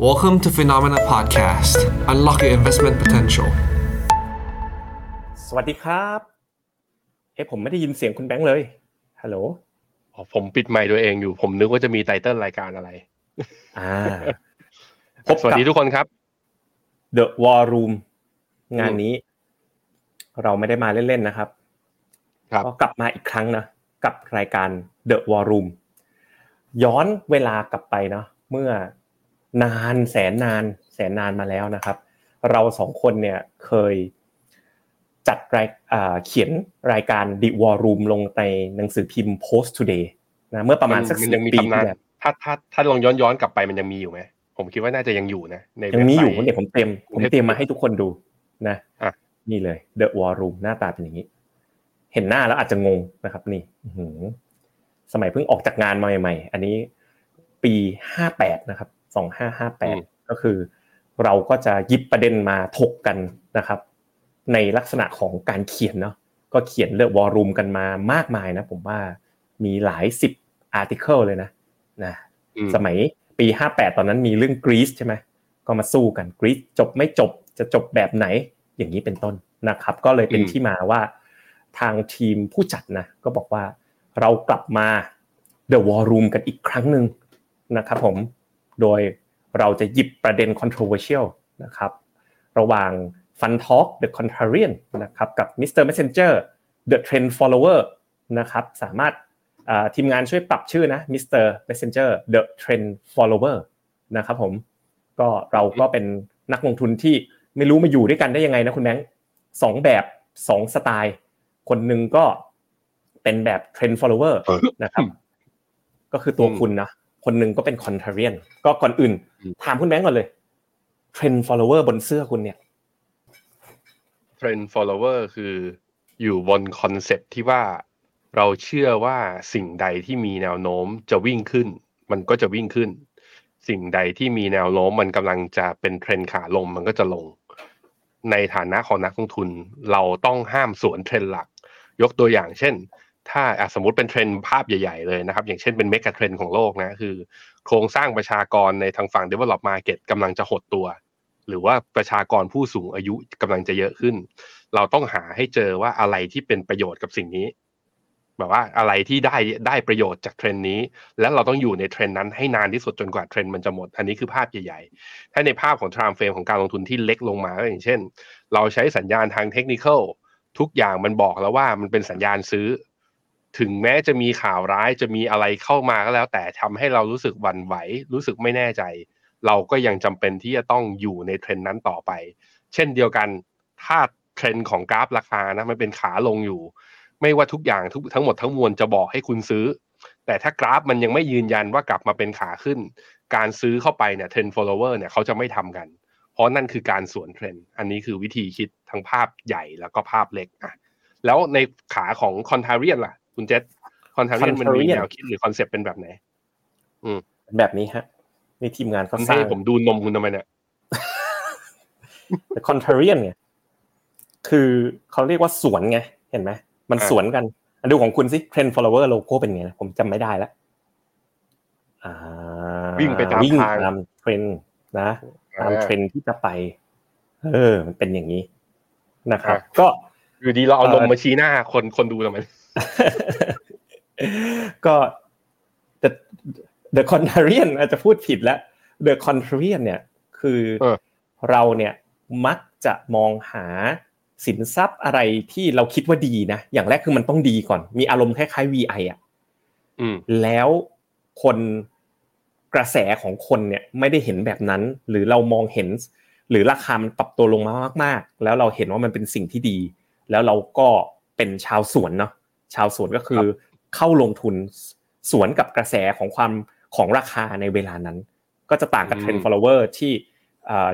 Welcome to Phenomena Podcast. Unlock your investment potential. สวัสดีครับ เอ๊ะผมไม่ได้ยินเสียงคุณแบงค์เลย ฮัลโหลอ๋อผมปิดไมค์ตัวเองอยู่ ผมนึกว่าจะมีไตเติ้ลรายการอะไร อ่าพบกับสวัสดีทุกคนครับ The War Room งานนี้ เราไม่ได้มาเล่นๆนะครับ ครับ ก็กลับมาอีกครั้งนะ กับรายการ The War Room ย้อนเวลากลับไปเนาะ เมื่อ นานแสนนานแสนนานมาแล้วนะครับ เราสองคนเนี่ยเคยจัดรายอ่าเขียนรายการ The War Room ลงในหนังสือพิมพ์ Post Today นะเมื่อประมาณสักมันสิยับงมีปีตำนานที่แล้วถ้าถ้าถ้าลองย้อนย้อนกลับไปมันยังมีอยู่ไหมผมคิดว่าน่าจะยังอยู่นะในยังมีอยู่ว็บไซต์เดี๋ยวผมเตรียมผมเตรียมมาให้ทุกคนดูนะอะนี่เลย The War Room หน้าตาเป็นอย่างนี้ เห็นหน้าแล้วอาจจะงงนะครับ นี่อื้อหือสมัยเพิ่งออกจากงานมาใหม่ ๆ อันนี้ปีห้าแปดนะครับ สองห้าห้าแปดก็คือ เราก็จะหยิบประเด็นมาถกกันนะครับ ในลักษณะของการเขียนเนาะก็เขียนเรื่องวอลลุ่มกันมามากมายนะผมว่ามีหลายสิบอาร์ติเคิลเลยนะนะอืมสมัยปี 58 ตอนนั้นมีเรื่องกรีซใช่ไหมก็มาสู้กันกรีซจบไม่จบจะจบแบบไหนอย่างนี้เป็นต้นนะครับ ก็เลยเป็นที่มาว่าทางทีมผู้จัดนะก็บอกว่าเรากลับมา The War Room กันอีกครั้งหนึ่งนะครับผม โดยเราจะหยิบประเด็น controversial นะครับระหว่าง Fun Talk The Contrarian นะครับกับ Mr. Messenger The Trend Follower นะครับสามารถอ่าทีมงานช่วยปรับชื่อนะ Mr. Messenger The Trend Follower นะครับผมก็เราก็เป็นนักลงทุนที่ไม่รู้มาอยู่ด้วยกันได้ยังไงนะคุณแบงค์สองแบบสองสไตล์ คนหนึ่งก็เป็นแบบ Trend Follower นะครับก็คือตัวคุณนะ คนหนึ่งก็เป็น Contrarian ก็ก่อนอื่น ถามคุณแบงค์ก่อนเลย Trend Follower บนเสื้อคุณเนี่ย Trend follower คืออยู่บนคอนเซปต์ที่ว่าเราเชื่อว่าสิ่งใดที่มีแนวโน้มจะวิ่งขึ้น มันก็จะวิ่งขึ้น สิ่งใดที่มีแนวโน้มมันกำลังจะเป็นเทรนด์ขาลงมันก็จะลง ในฐานะของนักลงทุน เราต้องห้ามสวนเทรนด์หลัก ยกตัวอย่างเช่น ถ้าสมมติเป็นเทรนด์ภาพใหญ่ ๆ เลยนะครับ อย่างเช่นเป็นเมกะเทรนด์ของโลกนะ คือ โครงสร้างประชากรในทางฝั่ง develop market กำลังจะหดตัว หรือว่าประชากรผู้สูงอายุกำลังจะเยอะขึ้น เราต้องหาให้เจอว่าอะไรที่เป็นประโยชน์กับสิ่งนี้ แบบว่าอะไรที่ได้ได้ประโยชน์จากเทรนด์นี้ แล้วเราต้องอยู่ในเทรนด์นั้นให้นานที่สุดจนกว่าเทรนด์มันจะหมด อันนี้คือภาพใหญ่ๆ ถ้าในภาพของ time frame ของการลงทุนที่เล็กลงมาก็อย่างเช่น เราใช้สัญญาณทางเทคนิคทุกอย่างมันบอกแล้วว่ามันเป็นสัญญาณซื้อ ถึงแม้จะมีข่าวร้ายจะมีอะไรเข้ามาก็แล้ว แต่ทำให้เรารู้สึกหวั่นไหว รู้สึกไม่แน่ใจ เราก็ยังจำเป็นที่จะต้องอยู่ในเทรนด์นั้นต่อไป เช่นเดียวกันถ้าเทรนด์ของกราฟราคานะมันเป็นขาลงอยู่ ไม่ว่าทุกอย่างทุกทั้งหมดทั้งมวลจะบอกให้คุณซื้อ แต่ถ้ากราฟมันยังไม่ยืนยันว่ากลับมาเป็นขาขึ้น การซื้อเข้าไปเนี่ยเทรนด์ follower เนี่ยเขาจะไม่ทำกัน เพราะนั่นคือการสวนเทรนด์อันนี้คือวิธีคิดทั้งภาพใหญ่แล้วก็ภาพเล็กอะแล้วในขาของ contrarian ล่ะ คุณเจษ contrarian มันมี Contrarian แนวคิดหรือคอนเซปต์เป็นแบบไหนแบบนี้ฮะนี่ทีมงานคุเขาณสร้าให้งผมดูนมคุณทำไมเนี่ยแต่ contrarian เนี่ยคือเขาเรียกว่าสวนไง เห็นไหมมันอ่าสวนกันอะดูของคุณสิ trend follower โลโก้เป็นไงนะผมจำไม่ได้แล้วอ่าวิ่งไปตามวิ่งทางตามเทรนด์นะตามอ่าเทรนด์ที่จะไป เออ มันเป็นอย่างนี้นะครับอะก็อยู่ดีเราเอาเอ่นอมมาชี้หน้าคนคนดูทำไม ก็ the the contrarian อาจจะพูดผิดแล้ว the contrarian เนี่ย คือเออเราเนี่ยมักจะมองหาสินทรัพย์อะไรที่เราคิดว่าดีนะ อย่างแรกคือมันต้องดีก่อน มีอารมณ์คล้ายๆ VI อะอืมแล้วคนกระแสของคนเนี่ยไม่ได้เห็นแบบนั้น หรือเรามองเห็น หรือราคามันปรับตัวลงมามาก ๆ แล้วเราเห็นว่ามันเป็นสิ่งที่ดี แล้วเราก็เป็นชาวสวนเนาะ ชาวสวนก็คือเข้าลงทุนสวนกับกระแสของความของราคาในเวลานั้น ก็จะต่างกับอืมเทรนด์ follower ที่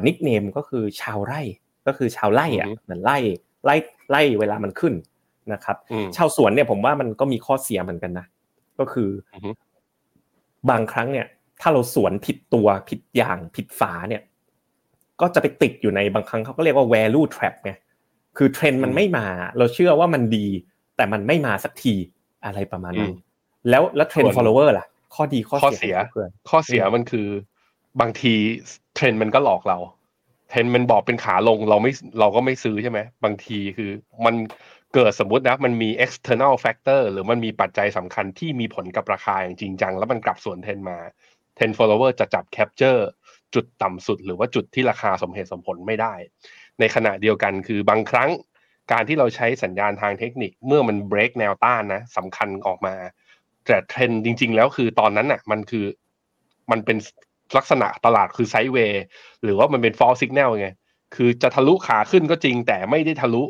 นิกเนมก็คือชาวไร่ก็คือชาวไร่อะอือฮึเหมือนไร่ไล่ไล่เวลามันขึ้นนะครับอืมชาวสวนเนี่ยผมว่ามันก็มีข้อเสียเหมือนกันนะก็คือออฮึบางครั้งเนี่ย ถ้าเราสวนผิดตัวผิดอย่างผิดฝาเนี่ย ก็จะไปติดอยู่ในบางครั้งเขาก็เรียกว่า value trap ไงคือเทรนด์มันไม่มา เราเชื่อว่ามันดี แต่มันไม่มาสักทีอะไรประมาณนั้นอืมแล้วแล้วเทรนส่ด์วน follower ล่ะ ข้อดีข้อข้อเสีเสียยของเพื่อนข้อเสียมันคือบางทีเทรนด์มันก็หลอกเรา เทรนด์มันบอกเป็นขาลงเราไม่เราก็ไม่ซื้อใช่ไหมบางทีคือมันเกิดสมมตินะมันมี external factor หรือมันมีปัจจัยสำคัญที่มีผลกับราคาอย่างจริงจัง แล้วมันกลับสวนเทรนด์มาเทรน follower จะจับ capture จุดต่ำสุด หรือว่าจุดที่ราคาสมเหตุสมผลไม่ได้ ในขณะเดียวกันคือบางครั้ง การที่เราใช้สัญญาณทางเทคนิคเมื่อมัน break แนวต้านนะสำคัญออกมา แต่เทรนจริง ๆ แล้วคือตอนนั้นน่ะมันคือมันเป็นลักษณะตลาดคือไซด์เวย์หรือว่ามันเป็น false signal ไงคือจะทะลุขาขึ้นก็จริง แต่ไม่ได้ทะลุ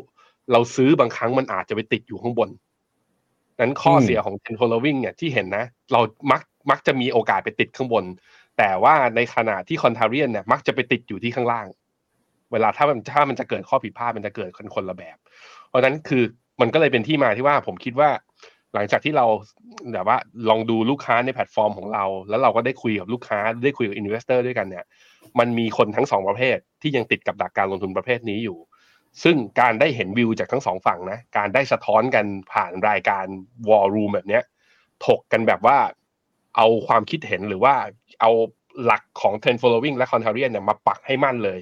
เราซื้อบางครั้งมันอาจจะไปติดอยู่ข้างบน นั้นข้อเสียของ trend following เนี่ยที่เห็นนะ เรามักมักจะมีโอกาสไปติดข้างบน แต่ว่าในขณะที่ contrarian เนี่ยมักจะไปติดอยู่ที่ข้างล่าง เวลาถ้ามันถ้ามันจะเกิดข้อผิดพลาดมันจะเกิดคนคนละแบบ เพราะนั้นคือมันก็เลยเป็นที่มาที่ว่าผมคิดว่า หลังจากที่เราแบบว่าลองดูลูกค้าในแพลตฟอร์มของเรา แล้วเราก็ได้คุยกับลูกค้าได้คุยกับ investor ด้วยกันเนี่ย มันมีคนทั้งสองประเภทที่ยังติดกับดักการลงทุนประเภทนี้อยู่ ซึ่งการได้เห็นวิวจากทั้งสองฝั่งนะการได้สะท้อนกันผ่านรายการวอลลุ่มแบบเนี้ยถกกันแบบว่าเอาความคิดเห็นหรือว่าเอาหลักของ Trend Following และ Contrarian เนี่ยมาปักให้มั่นเลย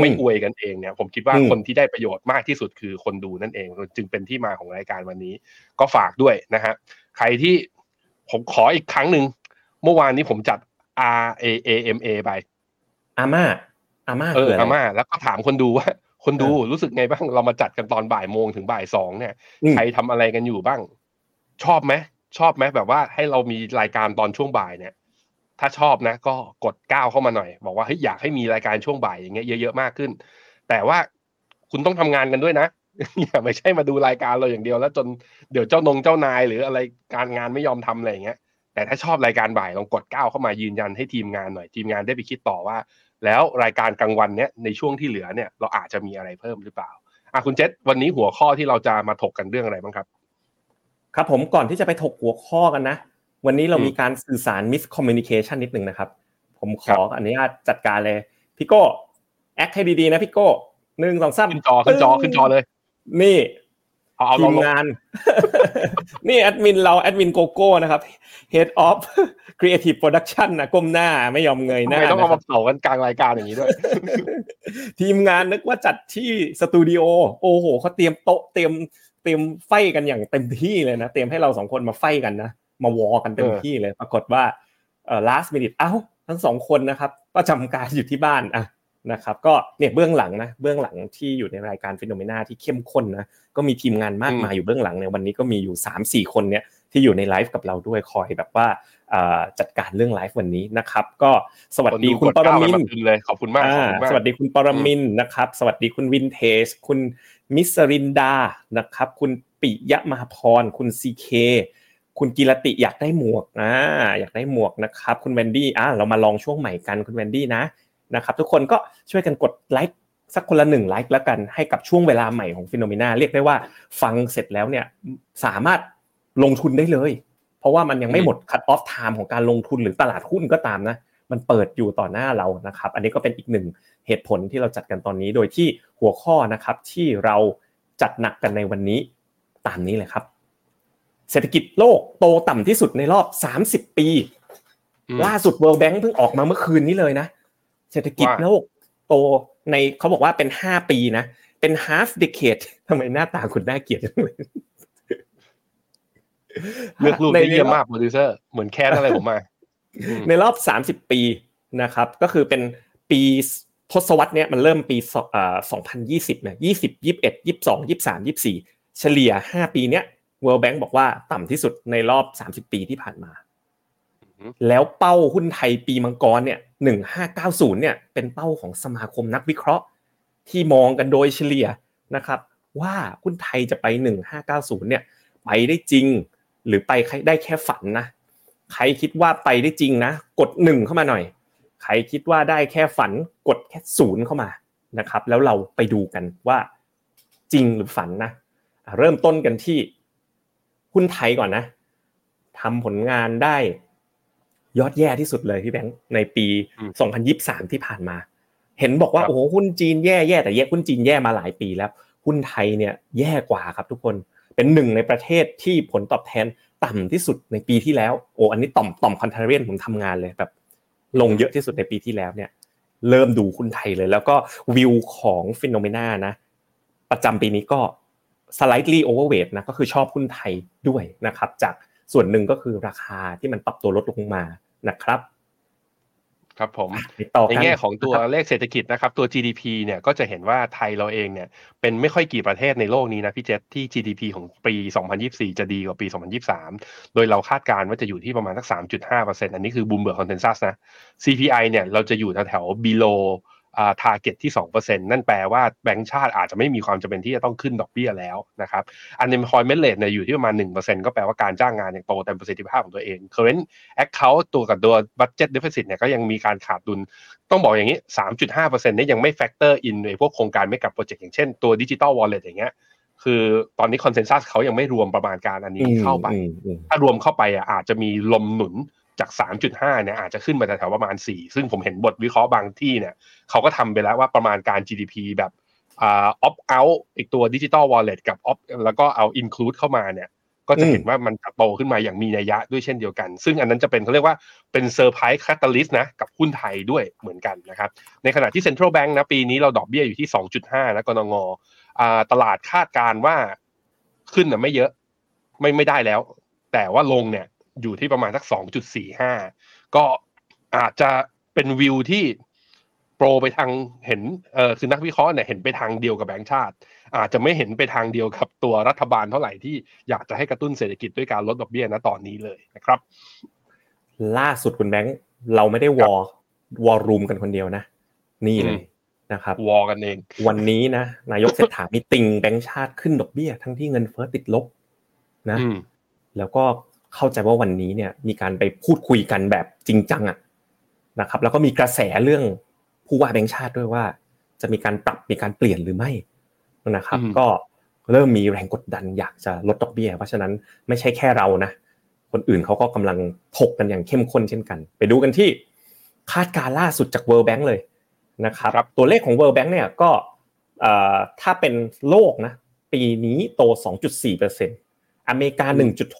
ไม่อวยกันเองเนี่ยผมคิดว่าคนที่ได้ประโยชน์มากที่สุดคือคนดูนั่นเอง จึงเป็นที่มาของรายการวันนี้ ก็ฝากด้วยนะฮะใครที่ผมขออีกครั้งหนึ่งเมื่อวานนี้ผมจัด R A A M A ไปอาม่าอาม่าเออคืออะไรอาม่าแล้วก็ถามคนดูว่า คนดูรู้สึกไงบ้างเรามาจัดกันตอนบ่ายโมงถึงบ่ายสองเนี่ยอืมใครทำอะไรกันอยู่บ้าง ชอบไหมชอบไหมแบบว่าให้เรามีรายการตอนช่วงบ่ายเนี่ย ถ้าชอบนะก็กดก้าวเข้ามาหน่อย บอกว่าเฮ้ยอยากให้มีรายการช่วงบ่ายอย่างเงี้ยเยอะๆมากขึ้น แต่ว่าคุณต้องทำงานกันด้วยนะอย่าไม่ใช่มาดูรายการเราอย่างเดียว แล้วจนเดี๋ยวเจ้านงเจ้านายหรืออะไรการงานไม่ยอมทำอะไรอย่างเงี้ย แต่ถ้าชอบรายการบ่ายลองกดก้าวเข้ามายืนยันให้ทีมงานหน่อยทีมงานได้ไปคิดต่อว่า แล้วรายการกลางวันเนี้ยในช่วงที่เหลือเนี่ยเราอาจจะมีอะไรเพิ่มหรือเปล่าอะคุณเจษวันนี้หัวข้อที่เราจะมาถกกันเรื่องอะไรบ้างครับ ครับผมก่อนที่จะไปถกหัวข้อกันนะ วันนี้เราอืมมีการสื่อสาร miscommunication นิดหนึ่งนะครับ ผมขครัอบอนุญาตจัดการเลยพี่โก้แอคให้ดีๆนะพี่โก้หนึ่งสองสามขึ้นจอขึ้นจอขึ้นจอเลย นี่เอาเอาทีลองมลงงาน นี่แอดมินเราแอดมินโกโก้นะครับ Head of Creative Production นะก้มหน้าไม่ยอมเงยทำหน้าไมต้องเอานะครัมาบเผากันกลางรายการอย่างนี้ด้วย ทีมงานนึกว่าจัดที่สตูดิโอโอ้โหเขาเตรียมโต๊ะเตรียมเตรียมไฟกันอย่างเต็มที่เลยนะ เตรียมให้เราสองคนมาไฟกันนะ มาวอกันเต็มเออที่เลย ปรากฏว่าเอ่อ last minute เอ้าทั้งสองคนนะครับประจำการอยู่ที่บ้านอะนะครับก็เนี่ยเบื้องหลังนะเบื้องหลังที่อยู่ในรายการฟิโนเมนาที่เข้มข้นนะก็มีทีมงานมากมายอยู่เบื้องหลังในวันนี้ก็มีอยู่ 3 4 คนเนี่ยที่อยู่ในไลฟ์กับเราด้วยคอยแบบว่าเอ่อจัดการเรื่องไลฟ์วันนี้นะครับ ก็สวัสดีคุณปรมินทร์นเลยขอบคุณมากขอบคุณมากสวัสดีคุณปรมินทร์นะครับ สวัสดีคุณวินเทจคุณมิสรินดานะครับ คุณปิยะมาพรคุณซีเค คุณกิรติอยากได้หมวกอ่าอยากได้หมวกนะครับ คุณแวนดี้อ่าเรามาลองช่วงใหม่กันคุณแวนดี้นะนะครับ ทุกคนก็ช่วยกันกดไลค์สักคนละหนึ่งไลค์แล้วกันให้กับช่วงเวลาใหม่ของฟิโนเมนาเรียกได้ว่าฟังเสร็จแล้วเนี่ยสามารถลงทุนได้เลย เพราะว่ามันยังไม่หมด cut off time ของการลงทุนหรือตลาดหุ้นก็ตามนะ มันเปิดอยู่ต่อหน้าเรานะครับ อันนี้ก็เป็นอีกหนึ่งเหตุผลที่เราจัดกันตอนนี้ โดยที่หัวข้อนะครับที่เราจัดหนักกันในวันนี้ตามนี้เลยครับ เศรษฐกิจโลกโตต่ำที่สุดในรอบ 30 ปีอืมล่าสุด World Bank เพิ่งออกมาเมื่อคืนนี้เลยนะ ว่าเศรษฐกิจโลกโตในเขาบอกว่าเป็น 5 ปีนะ เป็น half decade ทำไมหน้าตาคุณน่าเกลียดจังเลยเลือกรูปในได้เยี่ยมมากโปรดิวเซอร์เหมือนแคสอะไรผมมาอืมในรอบ 30 ปีนะครับ ก็คือเป็นปีทศวรรษเนี้ยมันเริ่มปีสองเอ่อ2020นะ20 21 22 23 24เฉลี่ย5ปีเนี้ย World Bank บอกว่าต่ำที่สุดในรอบ 30 ปีที่ผ่านมาอือฮึแล้วเป้าหุ้นไทยปีมังกรเนี่ย1590เนี่ยเป็นเป้าของสมาคมนักวิเคราะห์ ที่มองกันโดยเฉลี่ยนะครับ ว่าหุ้นไทยจะไป 1590เนี่ยไปได้จริง หรือไปได้แค่ฝันนะ ใครคิดว่าไปได้จริงนะ กดหนึ่งเข้ามาหน่อย ใครคิดว่าได้แค่ฝันกดแค่ศูนย์เข้ามานะครับ แล้วเราไปดูกันว่าจริงหรือฝันนะอะเริ่มต้นกันที่ หุ้นไทยก่อนนะทำผลงานได้ยอดแย่ที่สุดเลยพี่แบงค์ในปีอืม2023 ที่ผ่านมา เห็นบอกว่าครับโอ้โหหุ้นจีนแย่แย่แต่แย่หุ้นจีนแย่มาหลายปีแล้ว หุ้นไทยเนี่ยแย่กว่าครับทุกคนเป็นหนึ่งในประเทศที่ผลตอบแทนต่ำที่สุดในปีที่แล้วโอ้อันนี้ต่อมต่อมคอนเทเรียนผมทำงานเลยแบบลงเยอะที่สุดในปีที่แล้วเนี่ย เริ่มดูหุ้นไทยเลย แล้วก็วิวของฟิโนเมนานะ ประจำปีนี้ก็ slightly overweight นะก็คือชอบหุ้นไทยด้วยนะครับจากส่วนหนึ่งก็คือราคาที่มันปรับตัวลดลงมานะครับครับผมในแง่ของตัวเลขเศรษฐกิจนะครับตัว GDP เนี่ยก็จะเห็นว่าไทยเราเองเนี่ยเป็นไม่ค่อยกี่ประเทศในโลกนี้นะพี่เจษที่ GDP ของปี 2024 จะดีกว่าปี 2023 โดยเราคาดการณ์ว่าจะอยู่ที่ประมาณสัก 3.5%อันนี้คือ Bloomberg consensus นะ CPI เนี่ยเราจะอยู่แถวๆ below อ่า target ที่ 2%นั่นแปลว่าแบงก์ชาติอาจจะไม่มีความจำเป็นที่จะต้องขึ้นดอกเบี้ยแล้วนะครับ unemployment rate เนี่ยอยู่ที่ประมาณ 1%ก็แปลว่าการจ้างงานอย่างโตเต็มประสิทธิภาพของตัวเอง current account ตัวกับตัว budget deficit เนี่ยก็ยังมีการขาดดุล ต้องบอกอย่างนี้ 3.5%เนี่ยยังไม่ factor in ในพวกโครงการไม่กับโปรเจกต์อย่างเช่นตัว digital wallet อย่างเงี้ยคือตอนนี้ consensus เขายังไม่รวมประมาณการอันนี้เข้าไป ถ้ารวมเข้าไปอะอาจจะมีลมหนุนจาก 3.5 เนี่ยอาจจะขึ้นมาแถวๆประมาณ 4 ซึ่งผมเห็นบทวิเคราะห์บางที่เนี่ย เขาก็ทำไปแล้วว่าประมาณการ GDP แบบอ่า opt out อีกตัว digital wallet กับ opt แล้วก็เอา include เข้ามาเนี่ย ก็จะเห็นว่ามันโตขึ้นมาอย่างมีนัยยะด้วยเช่นเดียวกัน ซึ่งอันนั้นจะเป็นเขาเรียกว่าเป็น surprise catalyst นะกับหุ้นไทยด้วยเหมือนกันนะครับในขณะที่ central bank นะปีนี้เราดอกเบี้ยอยู่ที่ 2.5นะกนงอ่าตลาดคาดการว่าขึ้นน่ะไม่เยอะไม่ไม่ได้แล้ว แต่ว่าลงเนี่ยอยู่ที่ประมาณสักสองจุดสี่ห้าก็อาจจะเป็นวิวที่ โปรไปทางเห็นเออคือนักวิเคราะห์เนี่ยเห็นไปทางเดียวกับแบงก์ชาติ อาจจะไม่เห็นไปทางเดียวกับตัวรัฐบาลเท่าไหร่ที่อยากจะให้กระตุ้นเศรษฐกิจด้วยการลดดอกเบี้ยนะตอนนี้เลยนะครับ ล่าสุดคุณแบงค์เราไม่ได้วอวอรูมกันคนเดียวนะ นี่เลยนะครับวอกันเอง วันนี้นะนายกเศรษฐามีติงแบงก์ชาติขึ้นดอกเบี้ย ทั้งที่เงินเฟ้อติดลบนะแล้วก็เข้าใจว่าวันนี้เนี่ย มีการไปพูดคุยกันแบบจริงจังอะนะครับ แล้วก็มีกระแสเรื่อง ผู้ว่าแบงค์ชาติด้วยว่า จะมีการปรับมีการเปลี่ยนหรือไม่นะครับ ก็เริ่มมีแรงกดดันอยากจะลดดอกเบี้ยเพราะฉะนั้นไม่ใช่แค่เรานะคนอื่นเขาก็กำลังถกกันอย่างเข้มข้นเช่นกัน ไปดูกันที่คาดการล่าสุดจาก World Bank เลยนะครับรบตัวเลขของ World Bank เนี่ยก็ถ้าเป็นโลกนะปีนี้โต 2.4%อเมริกา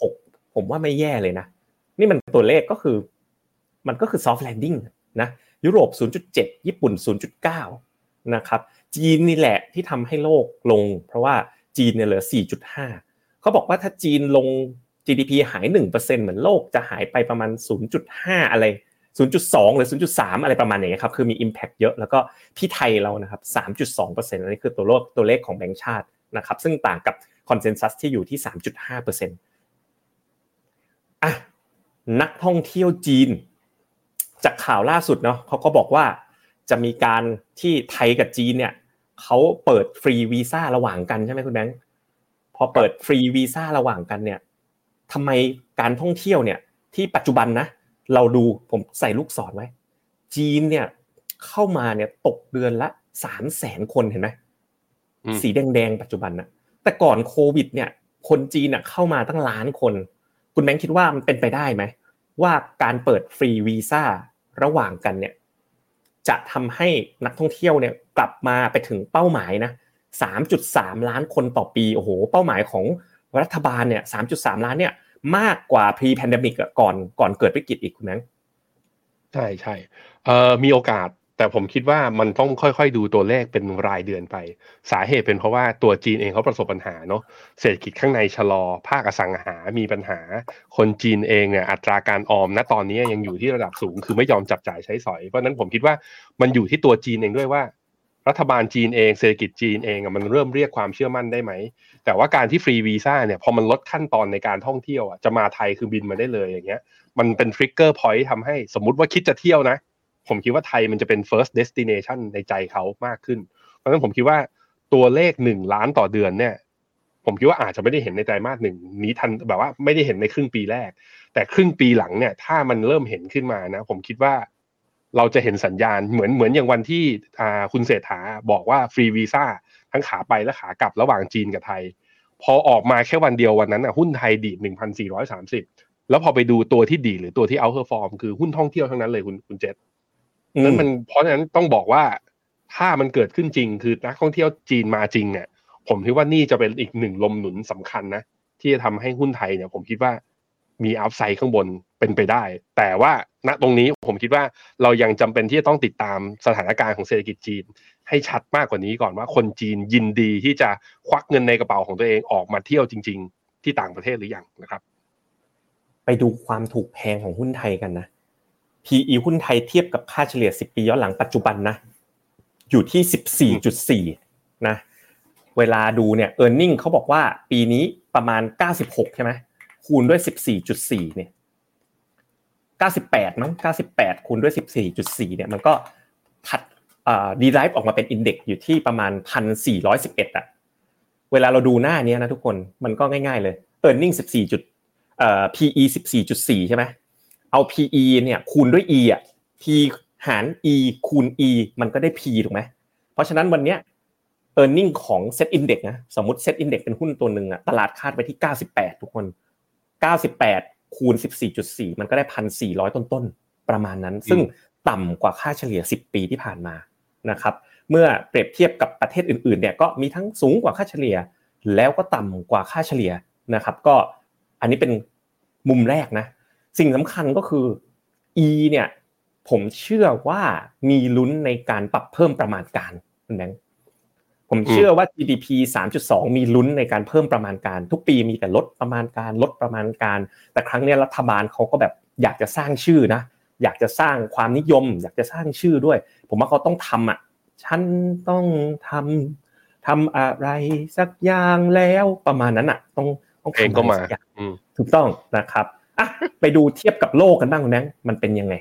1.6 ผมว่าไม่แย่เลยนะ นี่มันตัวเลขก็คือ มันก็คือซอฟต์แลนดิ้งนะ ยุโรป 0.7 ญี่ปุ่น 0.9 นะครับจีนนี่แหละที่ทำให้โลกลง เพราะว่าจีนเนี่ยเหลือ 4.5 เขาบอกว่าถ้าจีนลง GDP หาย 1%เหมือนโลกจะหายไปประมาณ 0.5 อะไร 0.2 หรือ 0.3 อะไรประมาณนี้ครับ คือมี Impact เยอะ แล้วก็ที่ไทยเรานะครับ 3.2%อันนี้คือตัวเลขตัวเลขของแบงก์ชาตินะครับ ซึ่งต่างกับคอนเซนแซสที่อยู่ที่ 3.5%อะนักท่องเที่ยวจีน จากข่าวล่าสุดเนาะเขาก็บอกว่าจะมีการที่ไทยกับจีนเนี่ยเขาเปิดฟรีวีซ่าระหว่างกันใช่ไหมคุณแบงค์พอเปิดฟรีวีซ่าระหว่างกันเนี่ยทำไมการท่องเที่ยวเนี่ยที่ปัจจุบันนะเราดูผมใส่ลูกศรไว้ จีนเนี่ยเข้ามาเนี่ยตกเดือนละสามแสนคนเห็นไหมสีแดงๆปัจจุบันนะแต่ก่อนโควิดเนี่ย คนจีนเข้ามาตั้งล้านคน คุณแบงค์คิดว่ามันเป็นไปได้ไหม ว่าการเปิดฟรีวีซ่าระหว่างกันเนี่ยจะทำให้นักท่องเที่ยวเนี่ยกลับมาไปถึงเป้าหมายนะ3.3 ล้านคนต่อปีโอ้โหเป้าหมายของรัฐบาลเนี่ย3.3 ล้านเนี่ยมากกว่า pre pandemic ก่อนก่อนเกิดวิกฤตอีกคุณแมงใช่ใช่เออมีโอกาส แต่ผมคิดว่ามันต้องค่อยๆดูตัวเลขเป็นรายเดือนไป สาเหตุเป็นเพราะว่าตัวจีนเองเขาประสบปัญหาเนาะเศรษฐกิจข้างในชะลอ ภาคอสังหา มีปัญหา คนจีนเองเนี่ยอัตราการออมณตอนนี้ยังอยู่ที่ระดับสูง คือไม่ยอมจับจ่ายใช้สอย เพราะนั้นผมคิดว่ามันอยู่ที่ตัวจีนเองด้วยว่า รัฐบาลจีนเองเศรษฐกิจจีนเองมันเริ่มเรียกความเชื่อมั่นได้ไหม แต่ว่าการที่ฟรีวีซ่าเนี่ยพอมันลดขั้นตอนในการท่องเที่ยวอะจะมาไทยคือบินมาได้เลยอย่างเงี้ยมันเป็นทริกเกอร์พอยท์ทำให้สมมติว่าคิดจะเที่ยวนะ ผมคิดว่าไทยมันจะเป็น first destination ในใจเขามากขึ้น เพราะฉะนั้นผมคิดว่าตัวเลขหนึ่งล้านต่อเดือนเนี่ย ผมคิดว่าอาจจะไม่ได้เห็นในไตรมาสหนึ่งนี้ทันแบบว่าไม่ได้เห็นในครึ่งปีแรก แต่ครึ่งปีหลังเนี่ย ถ้ามันเริ่มเห็นขึ้นมานะ ผมคิดว่าเราจะเห็นสัญญาณเหมือนเหมือนอย่างวันที่คุณเศรษฐาบอกว่าฟรีวีซ่าทั้งขาไปและขากลับระหว่างจีนกับไทย พอออกมาแค่วันเดียววันนั้นอะหุ้นไทยดีดหนึ่งพันสี่ร้อยสามสิบแล้วพอไปดูตัวที่ดีหรือตัวที่ outperform คือหุ้นท่องเที่ยวทั้งนั้นเลยคุณคุณเจษ นั้นมันเพราะฉะนั้นต้องบอกว่าถ้ามันเกิดขึ้นจริง คือนักท่องเที่ยวจีนมาจริงเนี่ย ผมคิดว่านี่จะเป็นอีกหนึ่งลมหนุนสำคัญนะที่จะทำให้หุ้นไทยเนี่ย ผมคิดว่ามีอัพไซด์ข้างบนเป็นไปได้ แต่ว่าณตรงนี้ผมคิดว่าเรายังจำเป็นที่จะต้องติดตามสถานการณ์ของเศรษฐกิจจีน ให้ชัดมากกว่านี้ก่อนว่าคนจีนยินดีที่จะควักเงินในกระเป๋าของตัวเองออกมาเที่ยวจริง ๆ ที่ต่างประเทศหรือยังนะครับ ไปดูความถูกแพงของหุ้นไทยกันนะ PE หุ้นไทยเทียบกับค่าเฉลี่ย 10 ปีย้อนหลังปัจจุบันนะ อยู่ที่ 14.4 นะ เวลาดูเนี่ย e a r n i n g เขาบอกว่าปีนี้ประมาณ 96 ใช่ไหมคูณด้วย 14.4 เนี่ย 98มั้ง98 คูณด้วย 14.4 เนี่ย มันก็ถัดดีไลฟ์ออกมาเป็นอินเด็กซ์อยู่ที่ประมาณ 1,411อะเวลาเราดูหน้านี้นะทุกคนมันก็ง่ายๆเลย e a r n i n g 14จุดเอ่อ PE 14.4 ใช่ไหม เอา PE เนี่ยคูณด้วย E อะ P หาร E คูณ E มันก็ได้ P ถูกไหมเพราะฉะนั้นวันเนี้ย e a r n i n g ของ Set Index นะสมมติ Set Index เป็นหุ้นตัวหนึ่งอะตลาดคาดไปที่ 98 ทุกคน 98 คูณ 14.4 มันก็ได้ 1,400 ต้นๆ ประมาณนั้น ซึ่งต่ำกว่าค่าเฉลี่ย 10 ปีที่ผ่านมานะครับเมื่อเปรียบเทียบกับประเทศอื่นๆเนี่ยก็มีทั้งสูงกว่าค่าเฉลี่ย แล้วก็ต่ำกว่าค่าเฉลี่ยนะครับก็อันนี้เป็นมุมแรกนะ สิ่งสำคัญก็คือ E เนี่ย ผมเชื่อว่ามีลุ้นในการปรับเพิ่มประมาณการคุณแบงค์ผมเชื่อว่า GDP 3.2 มีลุ้นในการเพิ่มประมาณการ ทุกปีมีแต่ลดประมาณการลดประมาณการ แต่ครั้งนี้รัฐบาลเขาก็แบบอยากจะสร้างชื่อนะ อยากจะสร้างความนิยม อยากจะสร้างชื่อด้วย ผมว่าเขาต้องทำอะ ฉันต้องทำทำอะไรสักอย่างแล้วประมาณนั้นอะ ต้องต้องเองทำก็อะไรมาสัอย่างอืมถูกต้องนะครับ อะไปดูเทียบกับโลกกันบ้างคุณแบงค์มันเป็นยังไง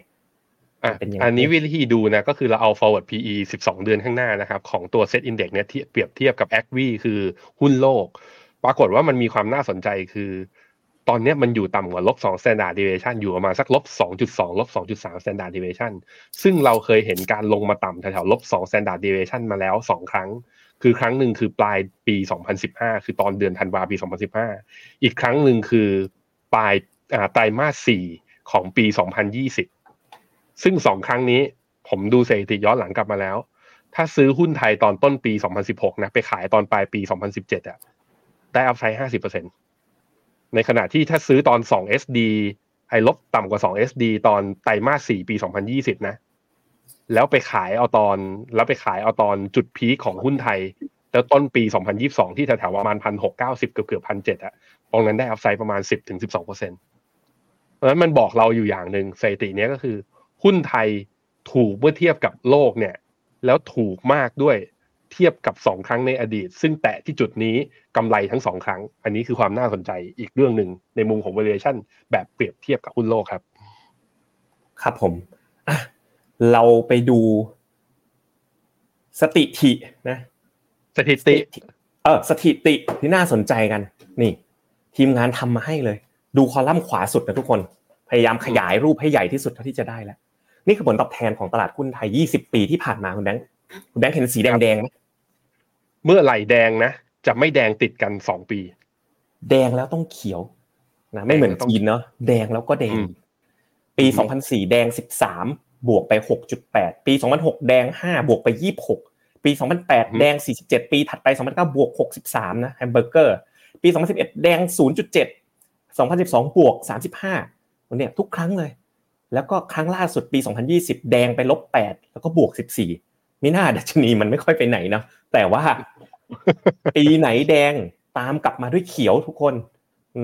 อะเป็นยังไงอันนี้วิธีดูนะก็คือเราเอา forward PE 12 เดือนข้างหน้านะครับ ของตัว set index เนี่ยเทียบเปรียบเทียบกับ a c v คือหุ้นโลก ปรากฏว่ามันมีความน่าสนใจคือ ตอนเนี้ยมันอยู่ต่ำกว่าลบ2 standard deviation อยู่ประมาณสักลบ2.2ลบ2.3 standard deviation ซึ่งเราเคยเห็นการลงมาต่ำแถวๆลบ2 standard deviation มาแล้ว 2 ครั้ง คือครั้งหนึ่งคือปลายปี 2015 คือตอนเดือนธันวาปี 2015 อีกครั้งหนึ่งคือปลายอ่า ไตรมาส4ของปี 2020 ซึ่งสองครั้งนี้ผมดูสถิติย้อนหลังกลับมาแล้ว ถ้าซื้อหุ้นไทยตอนต้นปี 2016 นะ ไปขายตอนปลายปี 2017อะได้อัพไซด์50%ในขณะที่ถ้าซื้อตอน 2 SD ไอ้ลบต่ำกว่า 2 SD ตอนไตรมาส4ปี 2020 นะ แล้วไปขายเอาตอนแล้วไปขายเอาตอนจุดพีคของหุ้นไทยแล้วต้นปี 2022 ที่แถวๆประมาณ1,690เกือบเกือบ1,700อะตรงนั้นได้อัพไซด์ประมาณ 10-12%เพราะฉะนั้นมันบอกเราอยู่อย่างหนึ่งสถิติเนี้ยก็คือ หุ้นไทยถูกเมื่อเทียบกับโลกเนี่ย แล้วถูกมากด้วยเทียบกับสองครั้งในอดีต ซึ่งแตะที่จุดนี้กำไรทั้งสองครั้ง อันนี้คือความน่าสนใจอีกเรื่องหนึ่งในมุมของ valuation แบบเปรียบเทียบกับหุ้นโลกครับ ครับผมอะเราไปดูสถิตินะสถิติ เออสถิติที่น่าสนใจกัน นี่ ทีมงานทำมาให้เลย ดูคอลัมน์ขวาสุดนะทุกคน พยายามขยายรูปให้ใหญ่ที่สุดเท่าที่จะได้แล้ว นี่คือผลตอบแทนของตลาดหุ้นไทย 20 ปีที่ผ่านมาคุณแบงค์คุณแบงค์เห็นสีแดงๆไหมเมื่อไหร่แดงนะจะไม่แดงติดกันสองปี แดงแล้วต้องเขียวนะไม่เหมือนจีนเนาะแดงแล้วก็แดงอืมปี 2004 แดง 13 บวกไป 6.8 ปี 2006 แดง 5 บวกไป 26 ปี 2008 แดง 47 ปีถัดไป 2009 บวก 63 นะแฮมเบอร์เกอร์ ปี 2011 แดง 0.7 2012 บวก 35วันเนี้ยทุกครั้งเลย แล้วก็ครั้งล่าสุดปี 2020 แดงไปลบ 8 แล้วก็บวก 14มิน่าดัชนีมันไม่ค่อยไปไหนเนาะแต่ว่า ปีไหนแดงตามกลับมาด้วยเขียวทุกคน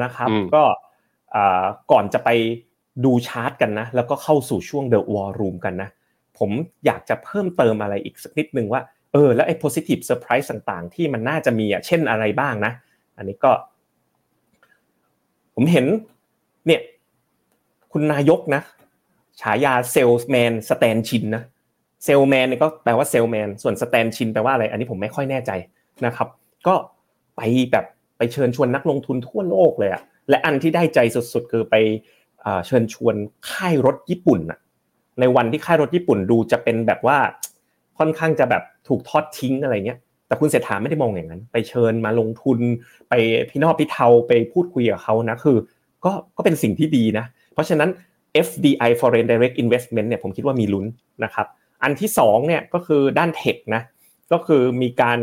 นะครับอืมก็อ่าก่อนจะไปดูชาร์ตกันนะ แล้วก็เข้าสู่ช่วง The War Room กันนะ ผมอยากจะเพิ่มเติมอะไรอีกสักนิดนึงว่าเออแล้วไอ้ positive surprise ต่างๆ ที่มันน่าจะมีอะเช่นอะไรบ้างนะ อันนี้ก็ ผมเห็นเนี่ยคุณนายกนะฉายาเซลส์แมนสแตนชินนะเซลแมนเนี่ยก็แปลว่าเซลแมนส่วนสแตนชินแปลว่าอะไร อันนี้ผมไม่ค่อยแน่ใจนะครับ ก็ไปแบบไปเชิญชวนนักลงทุนทั่วโลกเลยอะและอันที่ได้ใจสุดๆ คือไปเชิญชวนค่ายรถญี่ปุ่นอะในวันที่ค่ายรถญี่ปุ่นดูจะเป็นแบบว่าค่อนข้างจะแบบถูกทอดทิ้งอะไรเงี้ย แต่คุณเศรษฐาไม่ได้มองอย่างนั้น ไปเชิญมาลงทุน ไปพี่นอกพี่เทาไปพูดคุยกับเขานะคือ ก็ก็เป็นสิ่งที่ดีนะ เพราะฉะนั้น FDI Foreign Direct Investment เนี่ยผมคิดว่ามีลุ้นนะครับ อันที่สองเนี่ยก็คือด้านเทคนะก็คือมีการ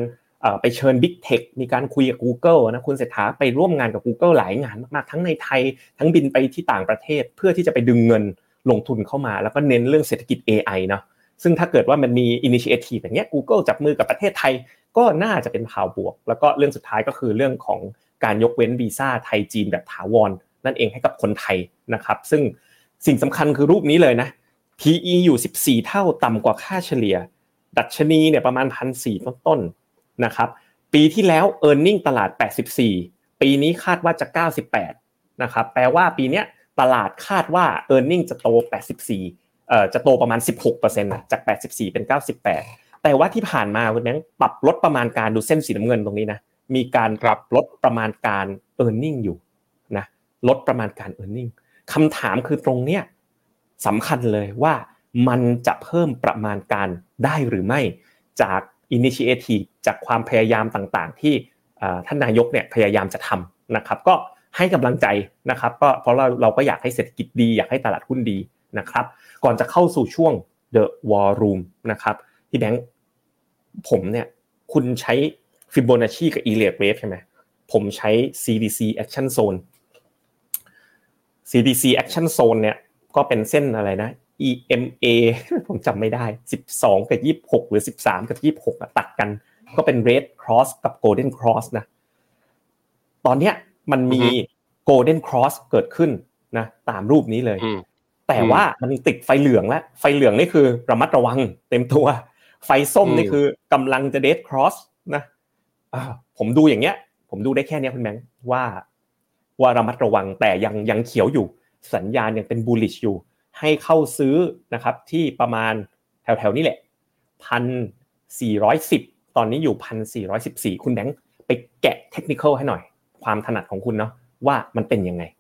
ไปเชิญ Big Tech มีการคุยกับ Google นะคุณเศรษฐาไปร่วมงานกับ Google หลายงานมากๆทั้งในไทย ทั้งบินไปที่ต่างประเทศเพื่อที่จะไปดึงเงินลงทุนเข้ามา แล้วก็เน้นเรื่องเศรษฐกิจ AI เนาะ ซึ่งถ้าเกิดว่ามันมี initiative อย่างเงี้ย Google จับมือกับประเทศไทย ก็น่าจะเป็นข่าวบวก แล้วก็เรื่องสุดท้ายก็คือเรื่องของการยกเว้นวีซ่าไทยจีนแบบถาวรนั่นเองให้กับคนไทยนะครับ ซึ่งสิ่งสำคัญคือรูปนี้เลยนะ PE อยู่ 14 เท่าต่ำกว่าค่าเฉลี่ย ดัชนีเนี่ยประมาณพันสี่ต้นๆนะครับ ปีที่แล้ว e a r n i n g ตลาด 84 ปีนี้คาดว่าจะ 98 นะครับ แปลว่าปีนี้ตลาดคาดว่า e a r n i n g จะโต 84 จะโตประมาณ 16%นะจาก 84 เป็น 98 แต่ว่าที่ผ่านมาคุณแบงค์ปรับลดประมาณการดูเส้นสีน้ำเงินตรงนี้นะมีการปรับลดประมาณการ e a r n i n g อยู่นะลดประมาณการ e a r n i n g คำถามคือตรงเนี้ยสำคัญเลยว่ามันจะเพิ่มประมาณการได้หรือไม่จากอินิชิเอทีจากความพยายามต่างๆ ที่ท่านนายกเนี่ยพยายามจะทำนะครับ ก็ให้กำลังใจนะครับ ก็เพราะเราเราก็อยากให้เศรษฐกิจดี อยากให้ตลาดหุ้นดี นะครับ ก่อนจะเข้าสู่ช่วง The War Room นะครับที่แบงค์ผมเนี่ยคุณใช้ฟิโบนัชชีกับ e l i o t Wave ใช่ไหมผมใช้ CDC Action Zone CDC Action Zone เนี่ยก็เป็นเส้นอะไรนะ EMA ผมจำไม่ได้ 12 กับ 26 หรือ 13 กับ 26 ตัดกัน ก็เป็น Red Cross กับ Golden Cross นะ ตอนเนี้ยมันมี Golden Cross เกิดขึ้นนะตามรูปนี้เลย แต่ว่ามันติดไฟเหลืองแล้วไฟเหลืองนี่คือระมัดระวังเต็มตัว ไฟส้มนี่คือกำลังจะ Dead Cross นะผมดูอย่างเงี้ย ผมดูได้แค่นี้คุณแบงค์ว่าว่าระมัดระวังแต่ยังยังเขียวอยู่ สัญญาณยังเป็น bullish อยู่ ให้เข้าซื้อนะครับที่ประมาณแถวๆนี้แหละพันสี่ร้อยสิบตอนนี้อยู่พันสี่ร้อยสิบสี่คุณแบงค์ไปแกะเทคนิคให้หน่อย ความถนัดของคุณเนาะว่ามันเป็นยังไงครับ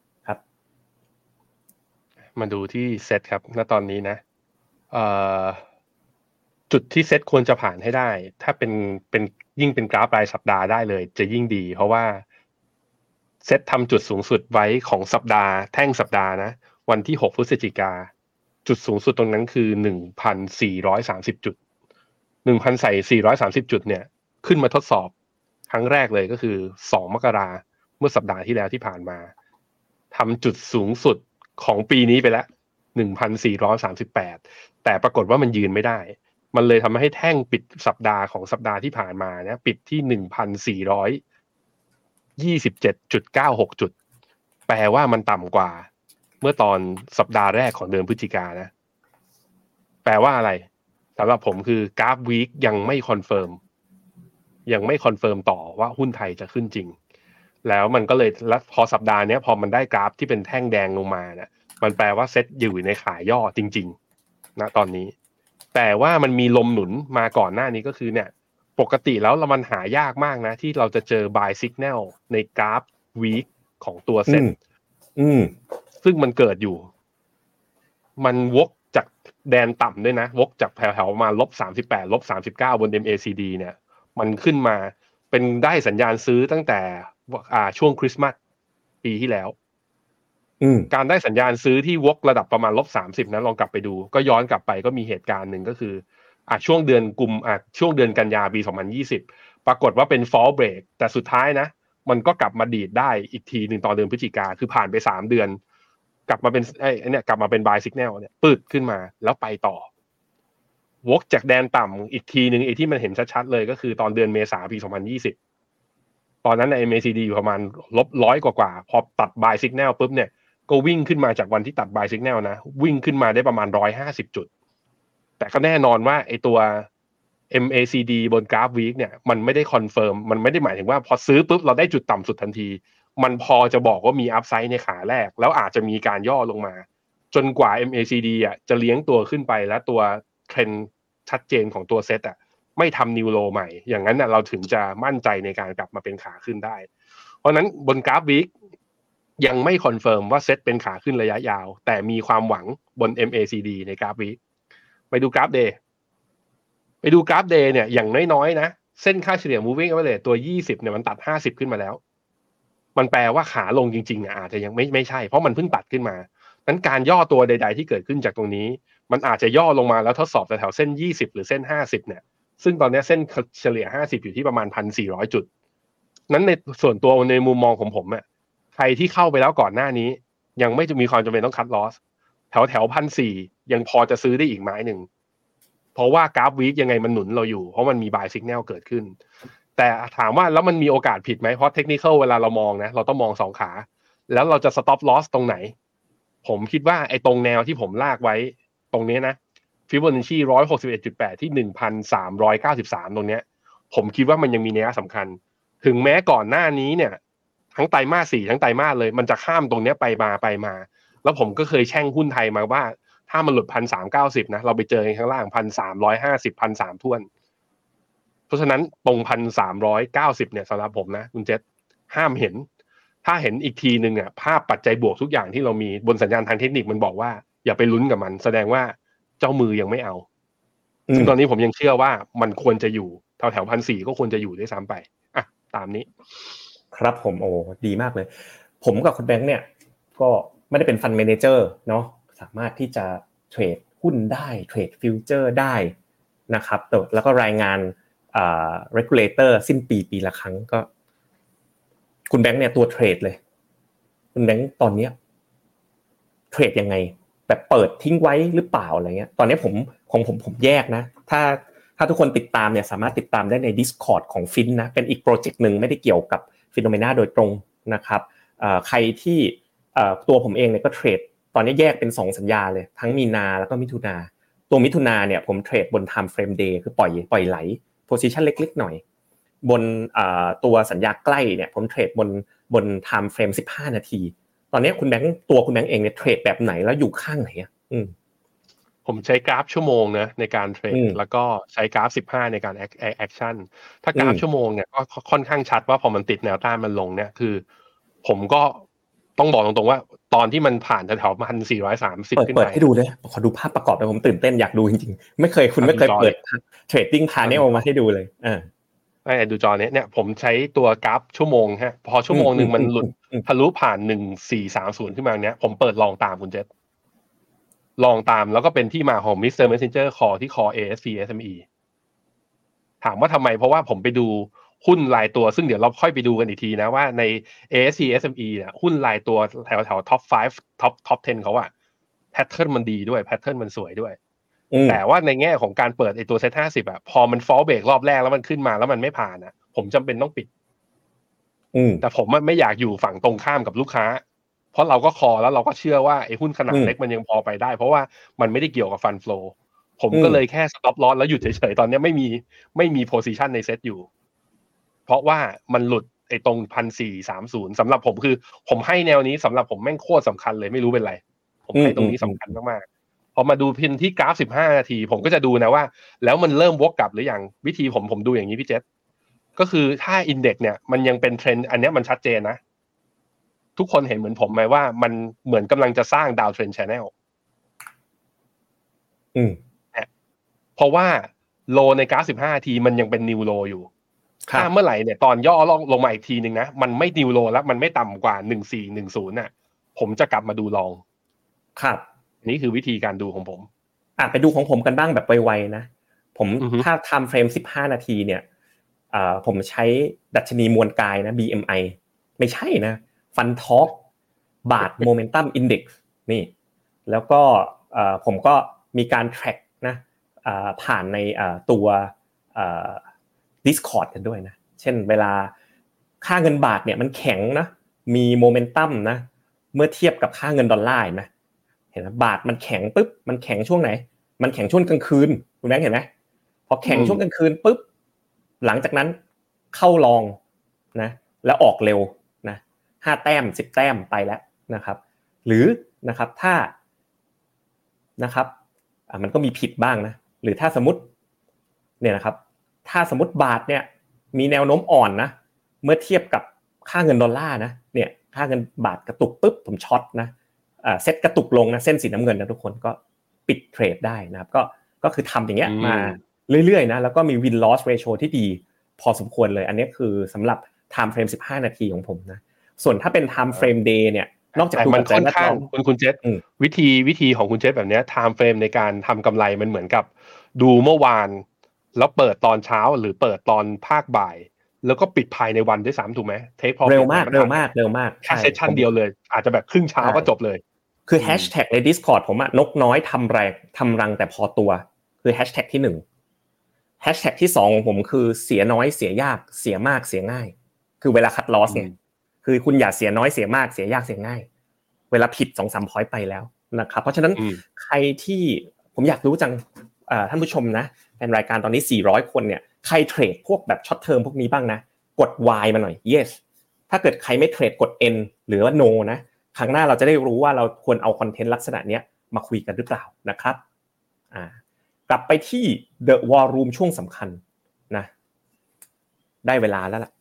มาดูที่เซตครับ ณ ตอนนี้นะจุดที่เซตควรจะผ่านให้ได้ ถ้าเป็นเป็นยิ่งเป็นกราฟรายสัปดาห์ได้เลย จะยิ่งดี เพราะว่าเซตทำจุดสูงสุดไว้ของสัปดาห์แท่งสัปดาห์นะ วันที่ 6 พฤศจิกา จุดสูงสุดตรงนั้นคือ 1,430 จุด 1,430 จุดเนี่ย ขึ้นมาทดสอบครั้งแรกเลยก็คือ 2 มกราเมื่อสัปดาห์ที่แล้วที่ผ่านมาทำจุดสูงสุด ของปีนี้ไปแล้ว1,438แต่ปรากฏว่ามันยืนไม่ได้ มันเลยทำให้แท่งปิดสัปดาห์ของสัปดาห์ที่ผ่านมาเนี่ยปิดที่1,427.96จุด แปลว่ามันต่ำกว่า เมื่อตอนสัปดาห์แรกของเดือนพฤศจิกานะ แปลว่าอะไรสำหรับผมคือกราฟ week ยังไม่ confirm ยังไม่ confirm ต่อว่าหุ้นไทยจะขึ้นจริง แล้วมันก็เลยแล้วพอสัปดาห์นี้พอมันได้กราฟที่เป็นแท่งแดงลงมาเนะี่ยมันแปลว่าเซ็ตอยู่ในขาย่อจริงๆนะตอนนี้ แต่ว่ามันมีลมหนุนมาก่อนหน้านี้ก็คือเนี่ย ปกติแล้วเรามันหายากมากนะ ที่เราจะเจอบายสัญญาณในกราฟวีคของตัวเซ็ตซึ่งมันเกิดอยู่ มันวกจากแดนต่ำด้วยนะ วกจากแถวๆมาลบสามสิบแปดลบสามสิบเก้าบน MACD เนี่ย มันขึ้นมาเป็นได้สัญญาณซื้อตั้งแต่ อ่าช่วงคริสต์มาสปีที่แล้วการได้สัญญาณซื้อที่วกระดับประมาณลบสามสิบนะลองกลับไปดู ก็ย้อนกลับไปก็มีเหตุการณ์หนึ่งก็คืออ่าช่วงเดือนกุมอ่าช่วงเดือนกันยาปีสองพันยี่สิบปรากฏว่าเป็น false break แต่สุดท้ายนะ มันก็กลับมาดีดได้อีกทีหนึ่งตอนเดือนพฤศจิกาคือผ่านไปสามเดือน กลับมาเป็นไอ้เนี่ยกลับมาเป็น buy signal เนี่ยปืดขึ้นมาแล้วไปต่อ วกจากแดนต่ำอีกทีหนึ่งไอ้ที่มันเห็นชัดๆเลยก็คือตอนเดือนเมษาปี2020 ตอนนั้นใน MACD อยู่ประมาณลบร้อยกว่าๆพอตัด buy signal ปุ๊บเนี่ยก็วิ่งขึ้นมาจากวันที่ตัด buy signal นะ วิ่งขึ้นมาได้ประมาณ150จุด แต่ก็แน่นอนว่าไอ้ตัว MACD บนกราฟ week เนี่ยมันไม่ได้ confirm มันไม่ได้หมายถึงว่าพอซื้อปุ๊บเราได้จุดต่ำสุดทันที มันพอจะบอกว่ามี upside ในขาแรก แล้วอาจจะมีการย่อลงมา จนกว่า MACD อะจะเลี้ยงตัวขึ้นไปแล้วตัวเทรนชัดเจนของตัวเซตอะ ไม่ทำ new low ใหม่ อย่างนั้นเราถึงจะมั่นใจในการกลับมาเป็นขาขึ้นได้ เพราะนั้นบนกราฟ weekยังไม่ confirm ว่าเซตเป็นขาขึ้นระยะยาว แต่มีความหวังบน MACD ในกราฟ week ไปดูกราฟ day ไปดูกราฟ day เนี่ยอย่างน้อยๆนะ เส้นค่าเฉลี่ย moving average ตัว 20เนี่ยมันตัด 50 ขึ้นมาแล้ว มันแปลว่าขาลงจริงๆอะอาจจะยังไม่ไม่ใช่ เพราะมันเพิ่งตัดขึ้นมานั้นการย่อตัวใด ๆ ที่เกิดขึ้นจากตรงนี้ มันอาจจะย่อลงมาแล้วทดสอบแถวเส้น 20 หรือเส้น 50 เนี่ย ซึ่งตอนนี้เส้นเฉลี่ย 50 อยู่ที่ประมาณ 1,400 จุด นั้นในส่วนตัวในมุมมองของผมอะใครที่เข้าไปแล้วก่อนหน้านี้ ยังไม่จะมีความจำเป็นต้อง cut loss แถวแถวพันสี่ยังพอจะซื้อได้อีกไม้หนึ่ง เพราะว่ากราฟ week ยังไงมันหนุนเราอยู่ เพราะมันมี buy signal เกิดขึ้น แต่ถามว่าแล้วมันมีโอกาสผิดไหมเพราะเทคนิคเวลาเรามองนะ เราต้องมองสองขา แล้วเราจะ stop loss ตรงไหน ผมคิดว่าไอ้ตรงแนวที่ผมลากไว้ ตรงนี้นะ ฟิบอนัชชีร้อยหกสิบเอ็ดจุดแปดที่หนึ่งพันสามร้อยเก้าสิบสามตรงเนี้ย ผมคิดว่ามันยังมีนัยสำคัญ ถึงแม้ก่อนหน้านี้เนี่ย ทั้งไตรมาสสี่ทั้งไตรมาสเลย มันจะข้ามตรงเนี้ยไปมาไปมา แล้วผมก็เคยแช่งหุ้นไทยมาว่า ถ้ามันหลุดพันสามเก้าสิบนะเราไปเจอข้างล่างพันสามร้อยห้าสิบพันสามท่วน เพราะฉะนั้นตรงพันสามร้อยเก้าสิบเนี่ยสำหรับผมนะคุณเจษห้ามเห็น ถ้าเห็นอีกทีหนึ่งอะภาพปัจจัยบวกทุกอย่างที่เรามีบนสัญญาณทางเทคนิคมันบอกว่า อย่าไปลุ้นกับมัน แสดงว่า เจ้ามือยังไม่เอาซึ่งตอนนี้ผมยังเชื่อว่ามันควรจะอยู่แถวแถวพันสี่ก็ควรจะอยู่ด้วยซ้ำไปอะตามนี้ ครับผมโอ้ดีมากเลย ผมกับคุณแบงค์เนี่ย ก็ไม่ได้เป็น fund manager เนาะสามารถที่จะ trade หุ้นได้ trade futures ได้นะครับแต่แล้วก็รายงานอ่า regulator สิ้นปีปีละครั้งก็ คุณแบงค์เนี่ยตัว trade เลย คุณแบงค์ตอนเนี้ยtrade ยังไง แบบเปิดทิ้งไว้หรือเปล่าอะไรเงี้ย ตอนนี้ผมของผมผมแยกนะ ถ้าถ้าทุกคนติดตามเนี่ยสามารถติดตามได้ใน Discord ของฟินนะ เป็นอีก project หนึ่งไม่ได้เกี่ยวกับ Finnomena โดยตรงนะครับใครที่ตัวผมเองเนี่ยก็ trade ตอนนี้แยกเป็น 2 สัญญาเลย ทั้งมีนาแล้วก็มิถุนา ตัวมิถุนาเนี่ยผม trade บน time frame day คือปล่อยปล่อยไหล position เล็กๆหน่อย บนตัวสัญญาใกล้เนี่ยผม trade บนบน time frame 15 นาที ตอนนี้คุณแบงค์ตัวคุณแบงค์เองเนี่ย trade แบบไหนแล้วอยู่ข้างไหนอะอืมผมใช้กราฟชั่วโมงนะในการ trade แล้วก็ใช้กราฟ 15 ในการ action ถ้ากราฟชั่วโมงเนี่ยก็ค่อนข้างชัดว่าพอมันติดแนวต้านมันลงเนี่ยคือ ผมก็ต้องบอกตรงๆว่า ตอนที่มันผ่านแถวๆพันสี่ร้อยสามสิบขึ้นไปเปิดให้ดูเลยขอดูภาพประกอบไปผมตื่นเต้นอยากดูจริงๆ ไม่เคยคุณไม่เคยเปิด trading panelมาให้ดูเลยอ่า ไอ้ดูจอเนี้ยเนี่ยผมใช้ตัวกราฟชั่วโมงฮะ พอชั่วโมงหนึ่งมันหลุดทะลุผ่านหนึ่งสี่สามศูนย์ขึ้นมาเนี้ยผมเปิดลองตามคุณเจษลองตามแล้วก็เป็นที่มาของ Mr. Messenger Call ที่ Call ASP SME ถามว่าทำไมเพราะว่าผมไปดูหุ้นรายตัวซึ่งเดี๋ยวเราค่อยไปดูกันอีกทีนะว่าใน ASC SME เนี่ยหุ้นรายตัวแถวแถวท็อป5ท็อปท็อป10 เขาอะแพทเทิร์นมันดีด้วยแพทเทิร์นมันสวยด้วย แต่ว่าในแง่ของการเปิดไอ้ตัวเซ็ตห้าสิบอะพอมัน false break รอบแรกแล้วมันขึ้นมาแล้วมันไม่ผ่านอะผมจำเป็นต้องปิดแต่ผมไม่อยากอยู่ฝั่งตรงข้ามกับลูกค้า เพราะเราก็ call แล้วเราก็เชื่อว่าไอ้หุ้นขนาดเล็กมันยังพอไปได้ เพราะว่ามันไม่ได้เกี่ยวกับ fund flow ผมก็เลยแค่ stop loss แล้วหยุดเฉยๆ ตอนนี้ไม่มีไม่มี position ในเซตอยู่ เพราะว่ามันหลุดไอ้ตรงพันสี่สามศูนย์สำหรับผมคือ ผมให้แนวนี้สำหรับผมแม่งโคตรสำคัญเลยไม่รู้เป็นไร ผมให้ตรงนี้สำคัญมากๆพ อมาดูพินที่กราฟสิบห้านาที ผมก็จะดูนะว่า แล้วมันเริ่มวกกลับหรือยังวิธีผมผมดูอย่างนี้พี่เจษก็คือถ้า index เนี่ยมันยังเป็นเทรนด์อันนี้มันชัดเจนนะ ทุกคนเห็นเหมือนผมไหมว่ามันเหมือนกำลังจะสร้าง downtrend channel อืมเพราะว่า low ในกราฟสิบห้าทีมันยังเป็น new low อยู่ถ้าเมื่อไหร่เนี่ยตอนย่อลงลงมาอีกทีหนึ่งนะมันไม่ new low แล้วมันไม่ต่ำกว่าหนึ่งสี่หนึ่งศูนย์น่ะ ผมจะกลับมาดูลอง ครับ นี่คือวิธีการดูของผมอะไปดูของผมกันบ้างแบบไวๆนะผมถ้าทำ frame สิบห้านาทีเนี่ยอ่าผมใช้ดัชนีมวลกายนะ BMI ไม่ใช่นะ FundTalk Baht Momentum Index นี่แล้วก็ผมก็มีการ track นะผ่านในตัว Discord กันด้วยนะ เช่นเวลาค่าเงินบาทเนี่ยมันแข็งนะมีโมเมนตัมนะเมื่อเทียบกับค่าเงินดอลลาร์นะ เห็นไหมบาทมันแข็งปุ๊บมันแข็งช่วงไหน มันแข็งช่วงกลางคืนคุณแบงค์เห็นไหมพอแข็งช่วงกลางคืนปุ๊บหลังจากนั้นเข้าลองนะแล้วออกเร็วนะห้าแต้มสิบแต้มไปแล้วนะครับ หรือนะครับถ้านะครับอ่ามันก็มีผิดบ้างนะหรือถ้าสมมติเนี่ยนะครับ ถ้าสมมติบาทเนี่ยมีแนวโน้มอ่อนนะเมื่อเทียบกับค่าเงินดอลลาร์นะเนี่ยค่าเงินบาทกระตุกปุ๊บผมช็อตนะอ่า เซ็ตกระตุกลงนะเส้นสีน้ำเงินนะทุกคนก็ปิดเทรดได้นะครับ ก็ก็คือทำอย่างเงี้ยมาเรื่อยๆนะแล้วก็มี win loss ratio ที่ดีพอสมควรเลย อันนี้คือสำหรับ time frame 15 นาทีของผมนะส่วนถ้าเป็น time frame day เนี่ยนอกจากมันค่อนข้างคุณคุณเจษวิธีวิธีของคุณเจษแบบนี้ time frame ในการทำกำไรมันเหมือนกับ ดูเมื่อวาน แล้วเปิดตอนเช้าหรือเปิดตอนภาคบ่าย แล้วก็ปิดภายในวันด้วยซ้ำถูกไหม take profit เร็วมากเร็วมากเร็วมากแค่ session เดียวเลย อาจจะแบบครึ่งเช้าก็จบเลย คือแฮชแท็กใน Discord ผมอะนกน้อยทำแรงทำรังแต่พอตัว คือแฮชแท็กที่หนึ่งแฮชแท็กที่สองของผมคือเสียน้อยเสียยากเสียมากเสียง่าย คือเวลา cut loss เนี่ยคือคุณอย่าเสียน้อยเสียมากเสียยากเสียง่าย เวลาผิดสองสาม point ไปแล้วนะครับเพราะฉะนั้นอืมใครที่ผมอยากรู้จังเอ่อท่านผู้ชมนะเป็นรายการตอนนี้ 400 คนเนี่ยใครเทรดพวกแบบช็อตเทอมพวกนี้บ้างนะ กด Y มาหน่อย yes ถ้าเกิดใครไม่เทรดกด N หรือว่า no นะ ครั้งหน้าเราจะได้รู้ว่าเราควรเอาคอนเทนต์ลักษณะเนี้ยมาคุยกันหรือเปล่านะครับอ่ากลับไปที่ The War Room ช่วงสำคัญนะได้เวลาแล้วล่ะ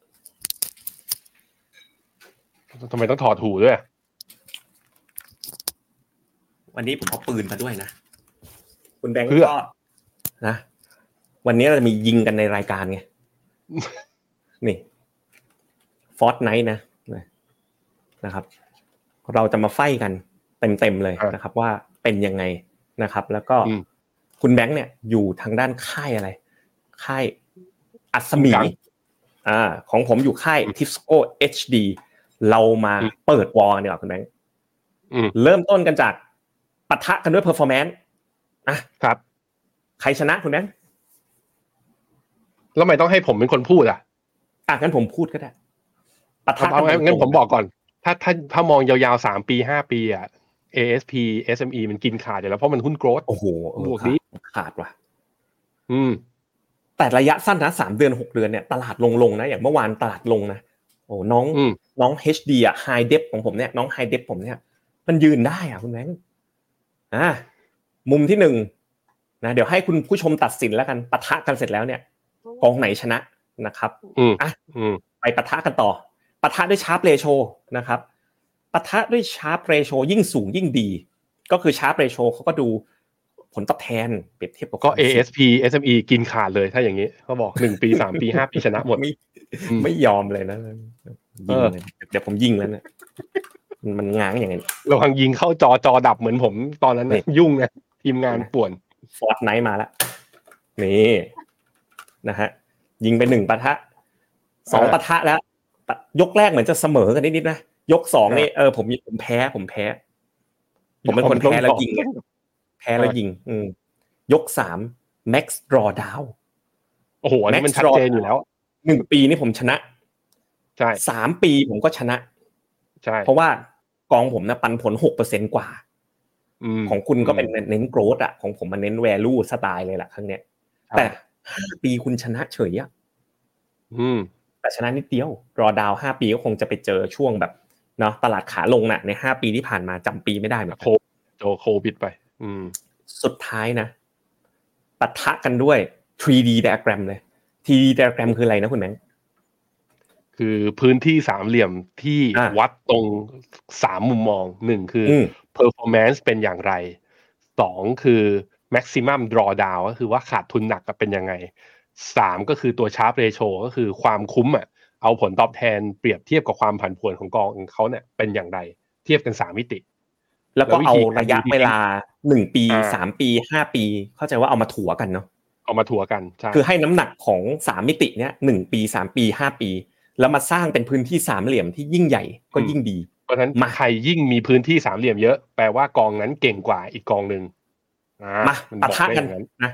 ทำไมต้องถอดหูด้วย วันนี้ผมเอาปืนมาด้วยนะ คุณแบงค์เพื่อก็นะ วันนี้เราจะมียิงกันในรายการไง นี่ฟอร์ n ไนท์นะนะครับ เราจะมาไฟกันเต็มๆเลยนะครับ ว่าเป็นยังไงนะครับ แล้วก็อืมคุณแบงค์เนี่ยอยู่ทางด้านค่ายอะไร ค่ายอัศมีกลางอ่าของผมอยู่ค่ายทิสโก้ HD เรามาอืมเปิด war กันดีกว่าคุณแบงค์อืมเริ่มต้นกันจากปะทะกันด้วย performance อะครับ ใครชนะคุณแบงค์แล้วทำไมต้องให้ผมเป็นคนพูดอะอะงั้นผมพูดก็ได้ปะทะเอากัเอางั้นผมบอกก่อน ถ้าถ้าถ้ามองยาวๆสามปีห้าปีอะ ASP SME มันกินขาดอยู่แล้วเพราะมันหุ้น growth โอ้โหเออบวกดิขาดขาดว่ะ อืม แต่ระยะสั้นนะสามเดือนหกเดือนเนี่ยตลาดลงลงๆนะ อย่างเมื่อวานตลาดลงนะโอ้น้องอืมน้อง HD อะ High Dep ของผมเนี่ยน้อง High Dep ผมเนี่ย มันยืนได้อะคุณแบงค์อ่ามุมที่หนึ่งนะเดี๋ยวให้คุณผู้ชมตัดสินแล้วกันปะทะกันเสร็จแล้วเนี่ยกองไหนชนะนะครับ อืมอะอืมไปปะทะกันต่อ ปะทะด้วยชาร์ปเรโชนะครับปะทะด้วย Sharpe ratio ยิ่งสูงยิ่งดี ก็คือ Sharpe ratio เขาก็ดูผลตอบแทนเปรียบเทียบกับก็ความเสี่ยง ASP SME กินขาดเลยถ้าอย่างนี้เขาบอกหนึ่งปีสามปีห้าปีชนะหมด ไม่อืมไม่ยอมเลยนะยิงเลยเดี๋ยวผมยิงแล้วเนี่ยมันมันง้างอย่างไงระวังยิงเข้าจอจอดับเหมือนผมตอนนั้นนะนี่ยุ่งนะทีมงานป่วน Fortnite มาแล้วนี่นะฮะยิงไปหนึ่งปะทะสองอ่าปะทะแล้ว ปะยกแรกเหมือนจะเสมอกันนิดๆนะยกสองนี่เออผมผมแพ้ผมแพ้ ผมเป็นคนแพ้แล้วยิงไงแพ้แล้วยิง อืมยกสาม max draw down โอ้โหอันนี้มัน Max ชัดเจนอยู่แล้วหนึ่งปีนี่ผมชนะ ใช่สามปีผมก็ชนะ ใช่ เพราะว่ากองผมนะปันผลหกเปอร์เซ็นกว่ามของคุณก็เป็นเน้นโกรดอะของผมมันเน้น value สไตล์เลยแหละครั้งเนี้ยใช่แต่ห้าปีคุณชนะเฉยอะอืม แต่ชนะนิดเดียว รอดาวห้าปีก็คงจะไปเจอช่วงแบบเนาะตลาดขาลงน่ะในห้าปีที่ผ่านมาจำปีไม่ได้เหมือนโคกันโจโควิดไป อืม สุดท้ายนะปะทะกันด้วย 3D diagram เลย 3D diagram คืออะไรนะคุณแบงค์คือพื้นที่สามเหลี่ยมที่อะวัดตรงสามมุมมองหนึ่งคืออม performance เป็นอย่างไรสองคือ maximum drawdown ก็คือว่าขาดทุนหนักอะเป็นยังไง สามก็คือตัว sharp ratio ก็คือความคุ้มอะเอาผลตอบแทนเปรียบเทียบกับความผันผวนของกองเขาเนี่ยเป็นอย่างไรเทียบกันสามมิติ แล้วก็แล้ววิเอาธีระยะการดูที่เวลาหนึ่งปีอ่าสามปีห้าปี เข้าใจว่าเอามาถัวกันเนาะเอามาถัวกันใช่คือให้น้ำหนักของสามมิติเนี้ยหนึ่งปีสามปีห้าปี แล้วมาสร้างเป็นพื้นที่สามเหลี่ยมที่ยิ่งใหญ่ก็ยิ่งดี เพราะฉะนั้นมาใครยิ่งมีพื้นที่สามเหลี่ยมเยอะแปลว่ากองนั้นเก่งกว่าอีกกองหนึ่งอ่ามามันปะบอกทะได้กัอนย่างนั้นนะเ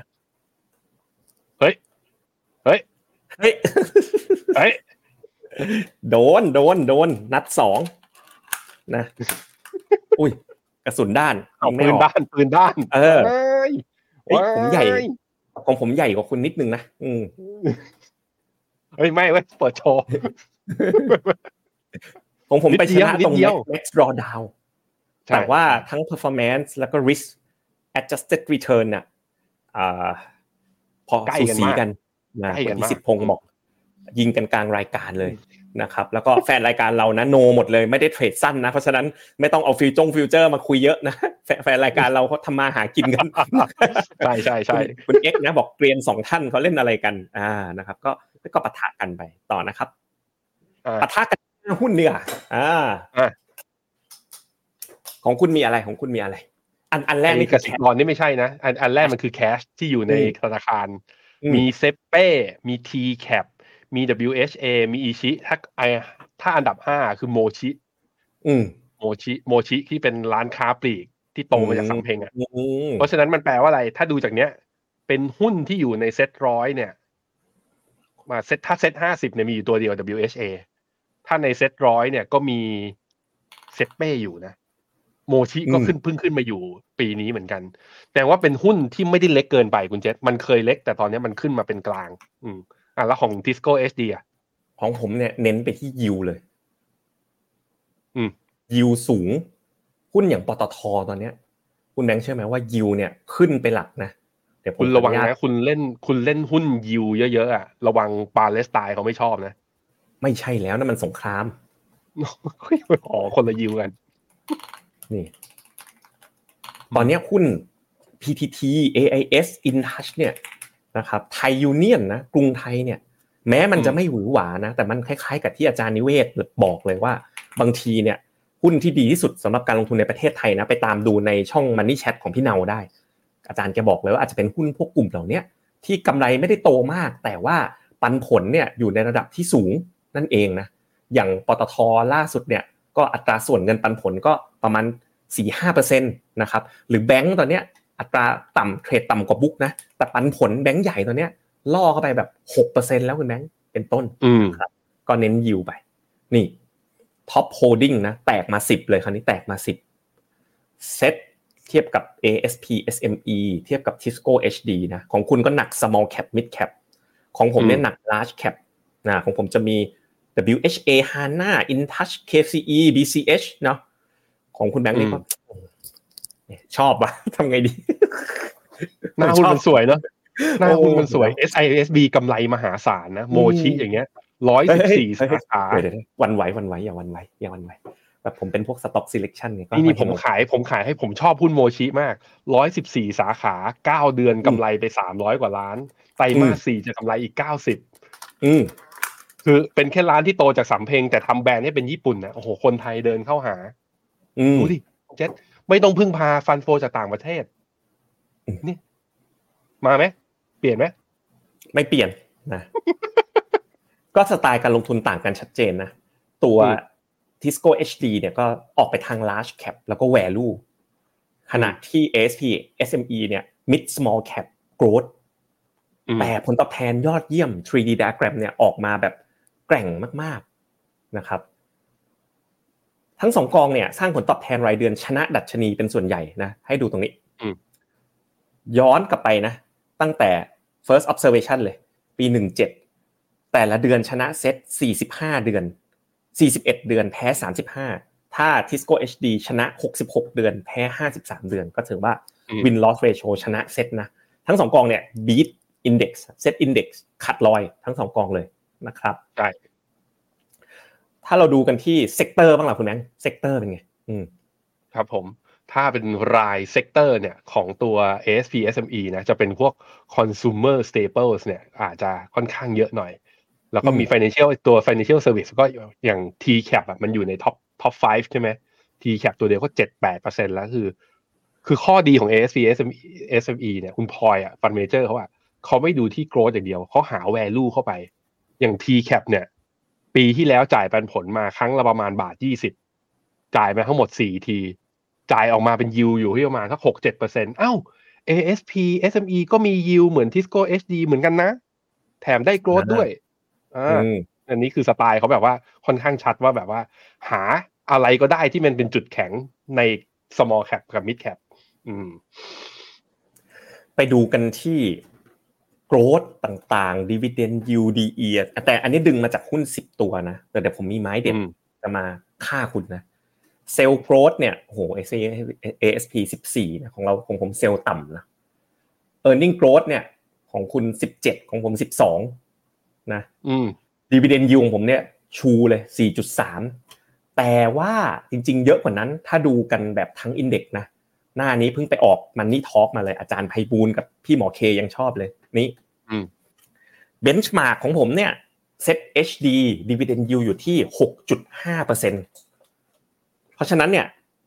ฮ้ย เฮ้ย เฮ้ย เฮ้ย โดน โดน โดน นัดสองนะ อุ้ย กระสุนด้านเอายิงไม่ปืนออกด้าน ปืนด้าน เออเฮ้ยเฮ้ยผมใหญ่เฮ้ยของผมใหญ่กว่าคุณนิดนึงนะ อืมเฮ้ย ไม่เว้ย เปิดโชว์ของผมไปชนะนิดเดียวตรงนิดเดียว max draw down ใช่แต่ว่าทั้ง performance แล้วก็ risk adjusted return น่ะอ่าพอใกล้สูสีกันมากกั นนะใกล้กันคุณพิมากสิทธิ์พงศ์บอก ยิงกันกลางรายการเลยนะครับแล้วก็แฟนรายการเรานะโนหมดเลยไม่ได้เทรดสั้นนะ เพราะฉะนั้นไม่ต้องเอาฟิวจง future มาคุยเยอะนะแฟนแฟนรายการเราเขาทำมาหากินกันใช่ใช่ใช่คุณคุณเอ็กซ์นะบอกเกรียนสองท่านเขาเล่นอะไรกันอ่านะครับ ก็ก็ปะทะกันไปต่อนะครับอ่าปะทะกันหน้าหุ้นเนี่ยอ่าอะของคุณมีอะไรของคุณมีอะไร อันอันแรกไอ้นี่กคือสิกรนี่ไม่ใช่นะอันอันแรกมันคือแคชที่อยู่ในอืมธนาคาร มมีเซเป้มี T cap มี WHA มีอีชิถ้าไอถ้าอันดับห้าคือโมชิอืมโมชิโมชิที่เป็นร้านค้าปลีกที่โตมาจากสำเพ็งอะอืมเพราะฉะนั้นมันแปลว่าอะไร ถ้าดูจากเนี้ย เป็นหุ้นที่อยู่ในเซ็ตร้อยเนี่ย มาเซ็ตถ้าเซ็ตห้าสิบเนี่ยมีอยู่ตัวเดียว WHA ถ้าในเซ็ตร้อยเนี่ยก็มีเซ็ปเป้อยู่นะ โมชิก็ขึ้นเพิ่งขึ้นมาอยู่ปีนี้เหมือนกัน แต่ว่าเป็นหุ้นที่ไม่ได้เล็กเกินไปคุณเจษมันเคยเล็ก แต่ตอนนี้มันขึ้นมาเป็นกลาง อืมอะแล้วของ Tisco HD อะของผมเนี่ยเน้นไปที่ยิวเลย อืมยิวสูง หุ้นอย่างปตทตอนเนี้ย คุณแบงค์เชื่อไหมว่ายิวเนี่ยขึ้นไปหลักนะเดี๋ยวผมคุณระวังขออญาตนะคุณเล่นคุณเล่นหุ้นยิวเยอะๆอะระวังปาเลสไตน์เขาไม่ชอบนะไม่ใช่แล้วนั่นมันสงครามอ๋อคนละยิวกัน นี่ ตอนเนี้ยหุ้น PTT AIS InTouch เนี่ยนะครับไทยยูเนียนนะกรุงไทยเนี่ย แม้มันจะไม่หวือหวานะ แต่มันคล้ายๆกับที่อาจารย์นิเวศบอกเลยว่า บางทีเนี่ยหุ้นที่ดีที่สุดสำหรับการลงทุนในประเทศไทยนะ ไปตามดูในช่อง Money Chat ของพี่เนาได้ อาจารย์แกบอกเลยว่าอาจจะเป็นหุ้นพวกกลุ่มเหล่าเนี้ยที่กำไรไม่ได้โตมาก แต่ว่าปันผลเนี่ยอยู่ในระดับที่สูงนั่นเองนะอย่างปตทล่าสุดเนี่ย ก็อัตราส่วนเงินปันผลก็ประมาณ 4-5%นะครับหรือแบงก์ตอนเนี้ยอัตราต่ำเทรดต่ำกว่า book นะแต่ปันผลแบงก์ใหญ่ตอนเนี้ยล่อเข้าไปแบบ6%แล้วคุณแบงก์เป็นต้นอืมก็เน้นยิวไป นี่ top holding นะแตกมา10เลยคราวนี้แตกมา10เซตเทียบกับ ASP SME เทียบกับ Tisco HD นะของคุณก็หนัก small cap mid cap ของผมเนี่ยอืมหนัก large cap นะของผมจะมี WHA HANA InTouch KCE BCH เนาะของคุณแบงค์นี่ก็ชอบว่ะทำไงดี หน้าหุ้นชอบมันสวยเนอะหน้าหุ้นมันสวยโอ้ SISB กำไรมหาศาลนะ โมชิอย่างเงี้ยร้อยสิบสี่สาขาเดี๋ยวๆๆวันไหววันไหวอย่าวันไหวอย่าวันไหวแบบผมเป็นพวก stock selection เนี่ยก็นี่นี่ผมขายผมขายให้ผมชอบหุ้นโมชิมากร้อยสิบสี่สาขาเก้าเดือนกำไรไปสามร้อยกว่าล้านไตรมาสสี่จะกำไรอีกเก้าสิบอืม คือเป็นแค่ร้านที่โตจากสำเพ็งแต่ทำแบรนด์ให้เป็นญี่ปุ่นนะโอ้โหคนไทยเดินเข้าหาอืมดูดิเจ็ดไม่ต้องพึ่งพาฟันโฟจากต่างประเทศอืมนี่มาไหมเปลี่ยนไหมไม่เปลี่ยนนะก็สไตล์การลงทุนต่างกันชัดเจนนะตัว Tisco HD เนี่ยก็ออกไปทาง large cap แล้วก็ value ขณะที่ ASP SME เนี่ย mid small cap growth อืมแต่ผลตอบแทนยอดเยี่ยม 3D diagram เนี่ยออกมาแบบ แกร่งมากๆนะครับ ทั้งสองกองเนี่ยสร้างผลตอบแทนรายเดือนชนะดัชนีเป็นส่วนใหญ่นะให้ดูตรงนี้อืมย้อนกลับไปนะ ตั้งแต่ first observation เลย ปี 17 แต่ละเดือนชนะเซต45 เดือน 41 เดือนแพ้ 35 ถ้า Tisco HD ชนะ 66 เดือน แพ้ 53 เดือน ก็ถือว่าอืม win loss ratio ชนะเซตนะ ทั้งสองกองเนี่ย beat index set index ขาดลอยทั้งสองกองเลย นะครับใช่ถ้าเราดูกันที่ sector บ้างล่ะคุณแบงค์ sector เป็นไงอืมครับผมถ้าเป็นราย sector เนี่ยของตัว ASP SME นะจะเป็นพวก consumer staples เนี่ยอาจจะค่อนข้างเยอะหน่อย แล้วก็มีอืม financial ตัว financial service ก็อย่าง TCAP อะมันอยู่ใน top top 5 ใช่ไหม TCAP ตัวเดียวก็ 7-8%แล้วคือ คือข้อดีของ ASP SME SME เนี่ยคุณพลอยอะ fund manager เขาอะเขาไม่ดูที่ growth อย่างเดียว เขาหา value เข้าไป อย่าง TCAP เนี่ย ปีที่แล้วจ่ายปันผลมาครั้งละประมาณบาทยี่สิบจ่ายมาทั้งหมดสี่ที จ่ายออกมาเป็นยิวอยู่ที่ประมาณสักหกเจ็ดเปอร์เซ็นต์อ้าว ASP SME ก็มียิวเหมือน Tisco HD เหมือนกันนะ แถมได้ growth ด้วยอ่าอืมอันนี้คือสไตล์เขาแบบว่าค่อนข้างชัดว่าแบบว่า หาอะไรก็ได้ที่มันเป็นจุดแข็งใน small cap กับ mid cap อืม ไปดูกันที่ growth ต่างๆ dividend yield DE อะแต่อันนี้ดึงมาจากหุ้น10ตัวนะแต่เดี๋ยวผมมีไม้เด็ดอืมจะมาฆ่าคุณนะเซลล์ growth เนี่ยโอ้โห ASP 14นะของเราของผมเซลล์ต่ำนะ earning growth เนี่ยของคุณ17ของผม12นะอืม dividend yield ของผมเนี่ยชูเลย4.3แต่ว่าจริง ๆ เยอะกว่านั้นถ้าดูกันแบบทั้ง index นะ หน้านี้เพิ่งไปออก Money Talk มาเลยอาจารย์ไพบูลย์กับพี่หมอเคยังชอบเลย นี่อืม benchmark ของผมเนี่ย SET HD dividend yield อยู่ที่ 6.5%เพราะฉะนั้นเนี่ย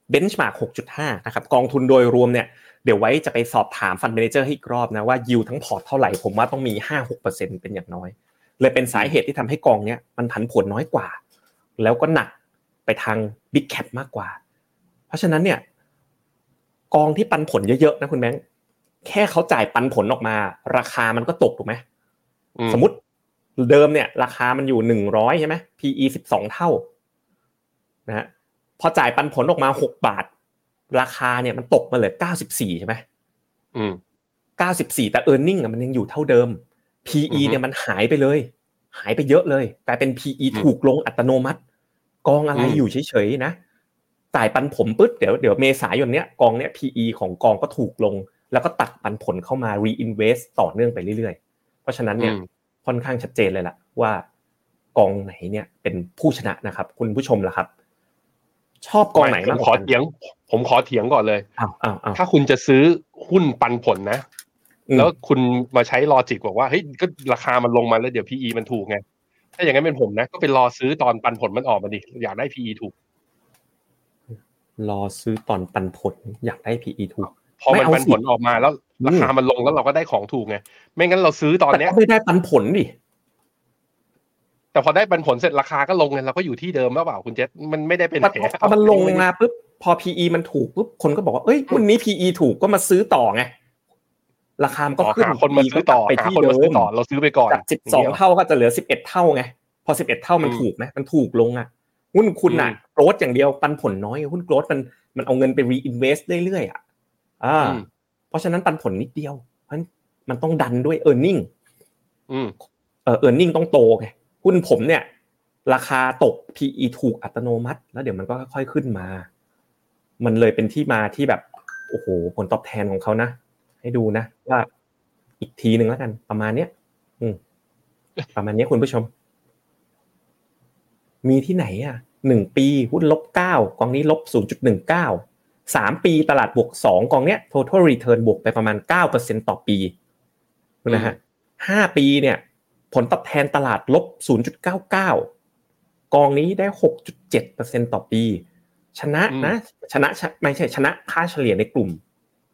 benchmark 6.5 นะครับกองทุนโดยรวมเนี่ยเดี๋ยวไว้จะไปสอบถาม fund manager ให้อีกรอบนะว่ายิวทั้งพอร์ตเท่าไหร่ผมว่าต้องมี 5-6%เป็นอย่างน้อย เลยเป็นสาเหตุที่ทำให้กองเนี้ยมันผันผวนน้อยกว่า แล้วก็หนักไปทางบิ๊กแคปมากกว่า เพราะฉะนั้นเนี่ย กองที่ปันผลเยอะๆนะคุณแบงค์แค่เขาจ่ายปันผลออกมา ราคามันก็ตกถูกไหมสมมติเดิมเนี่ย ราคามันอยู่หนึ่งร้อยใช่ไหม PE สิบสองเท่านะฮะพอจ่ายปันผลออกมาหกบาท ราคาเนี่ยมันตกมาเหลือเก้าสิบสี่ใช่ไหมอืมเก้าสิบสี่แต่ e a r n i n g มันยังอยู่เท่าเดิม PE เนี่ยมันหายไปเลย หายไปเยอะเลยกลายเป็น PE ถูกลงอัตโนมัติ กองอะไรอยู่เฉยๆนะ จ่ายปันผลปึ๊ดเดี๋ยวเดี๋ยวเมษายนเนี้ยกองเนี้ย PE ของกองก็ถูกลง แล้วก็ตัดปันผลเข้ามา reinvest ต่อเนื่องไปเรื่อยๆ เพราะฉะนั้นเนี่ยค่อนข้างชัดเจนเลยล่ะว่ากองไหนเนี่ยเป็นผู้ชนะนะครับ คุณผู้ชมล่ะครับ ชอบกองไหนมากผมขอเถียง ผมขอเถียงก่อนเลยอ้าวอ้าวอ้าวถ้าคุณจะซื้อหุ้นปันผลนะ แล้วคุณมาใช้ลอจิกบอกว่าเฮ้ยก็ราคามันลงมาแล้วเดี๋ยว PE มันถูกไงถ้าอย่างนั้นเป็นผมนะ ก็ไปรอซื้อตอนปันผลมันออกมาดิอยากได้ PE ถูก รอซื้อตอนปันผลอยากได้ PE ถูกพอมันไม่เอาปันผลสิออกมาแล้วราคามันลงแล้วเราก็ได้ของถูกไงไม่งั้นเราซื้อตอนแต่เนี้ยก็ไม่ได้ปันผลดิแต่พอได้ปันผลเสร็จราคาก็ลงไงเราก็อยู่ที่เดิมแล้วเปล่าคุณเจษมันไม่ได้เป็นพอแผลพอมันลงมาปุ๊บพอ PE มันถูกปุ๊บคนก็บอกว่าเอ้ยวันนี้ PE ถูกก็มาซื้อต่อไงราคามันก็ก็ขึ้นหาคนมาซื้อต่อไปหาที่คนเดิมาซื้อมต่อเราซื้อไปก่อนจากสิบสองเท่าก็จะเหลือสิบเอ็ดเท่าไงพอสิบเอ็ดเท่ามันถูกไหมมันถูกลงอะ หุ้นคุณอะโกรดอย่างเดียวปันผลน้อยหุ้นโกรดมันมันเอาเงินไป reinvest เรื่อยๆอะอ่า เพราะฉะนั้นปันผลนิดเดียว เพราะมันต้องดันด้วย e a r n i n g อืมเออ e a r n i n g ต้องโตไงหุ้นผมเนี่ย ราคาตก PE ถูกอัตโนมัติ แล้วเดี๋ยวมันก็ค่อยๆขึ้นมา มันเลยเป็นที่มาที่แบบโอ้โหผลตอบแทนของเขานะให้ดูนะว่าอีกทีหนึ่งแล้วกัน ประมาณเนี้ย อืม ประมาณเนี้ยคุณผู้ชม มีที่ไหนอะหนึ่งปีหุ้นลบเก้ากองนี้ลบศูนย์จุดหนึ่งเก้าสามปีตลาดบวกสองกองเนี้ย total return บวกไปประมาณเก้าเปอร์เซ็นต่อปีนะฮะห้าปีเนี่ย ผลตอบแทนตลาดลบศูนย์จุดเก้าเก้ากองนี้ได้หกจุดเจ็ดเปอร์เซ็นต่อปี ชนะนะชนะไม่ใช่ชนะค่าเฉลี่ยในกลุ่ม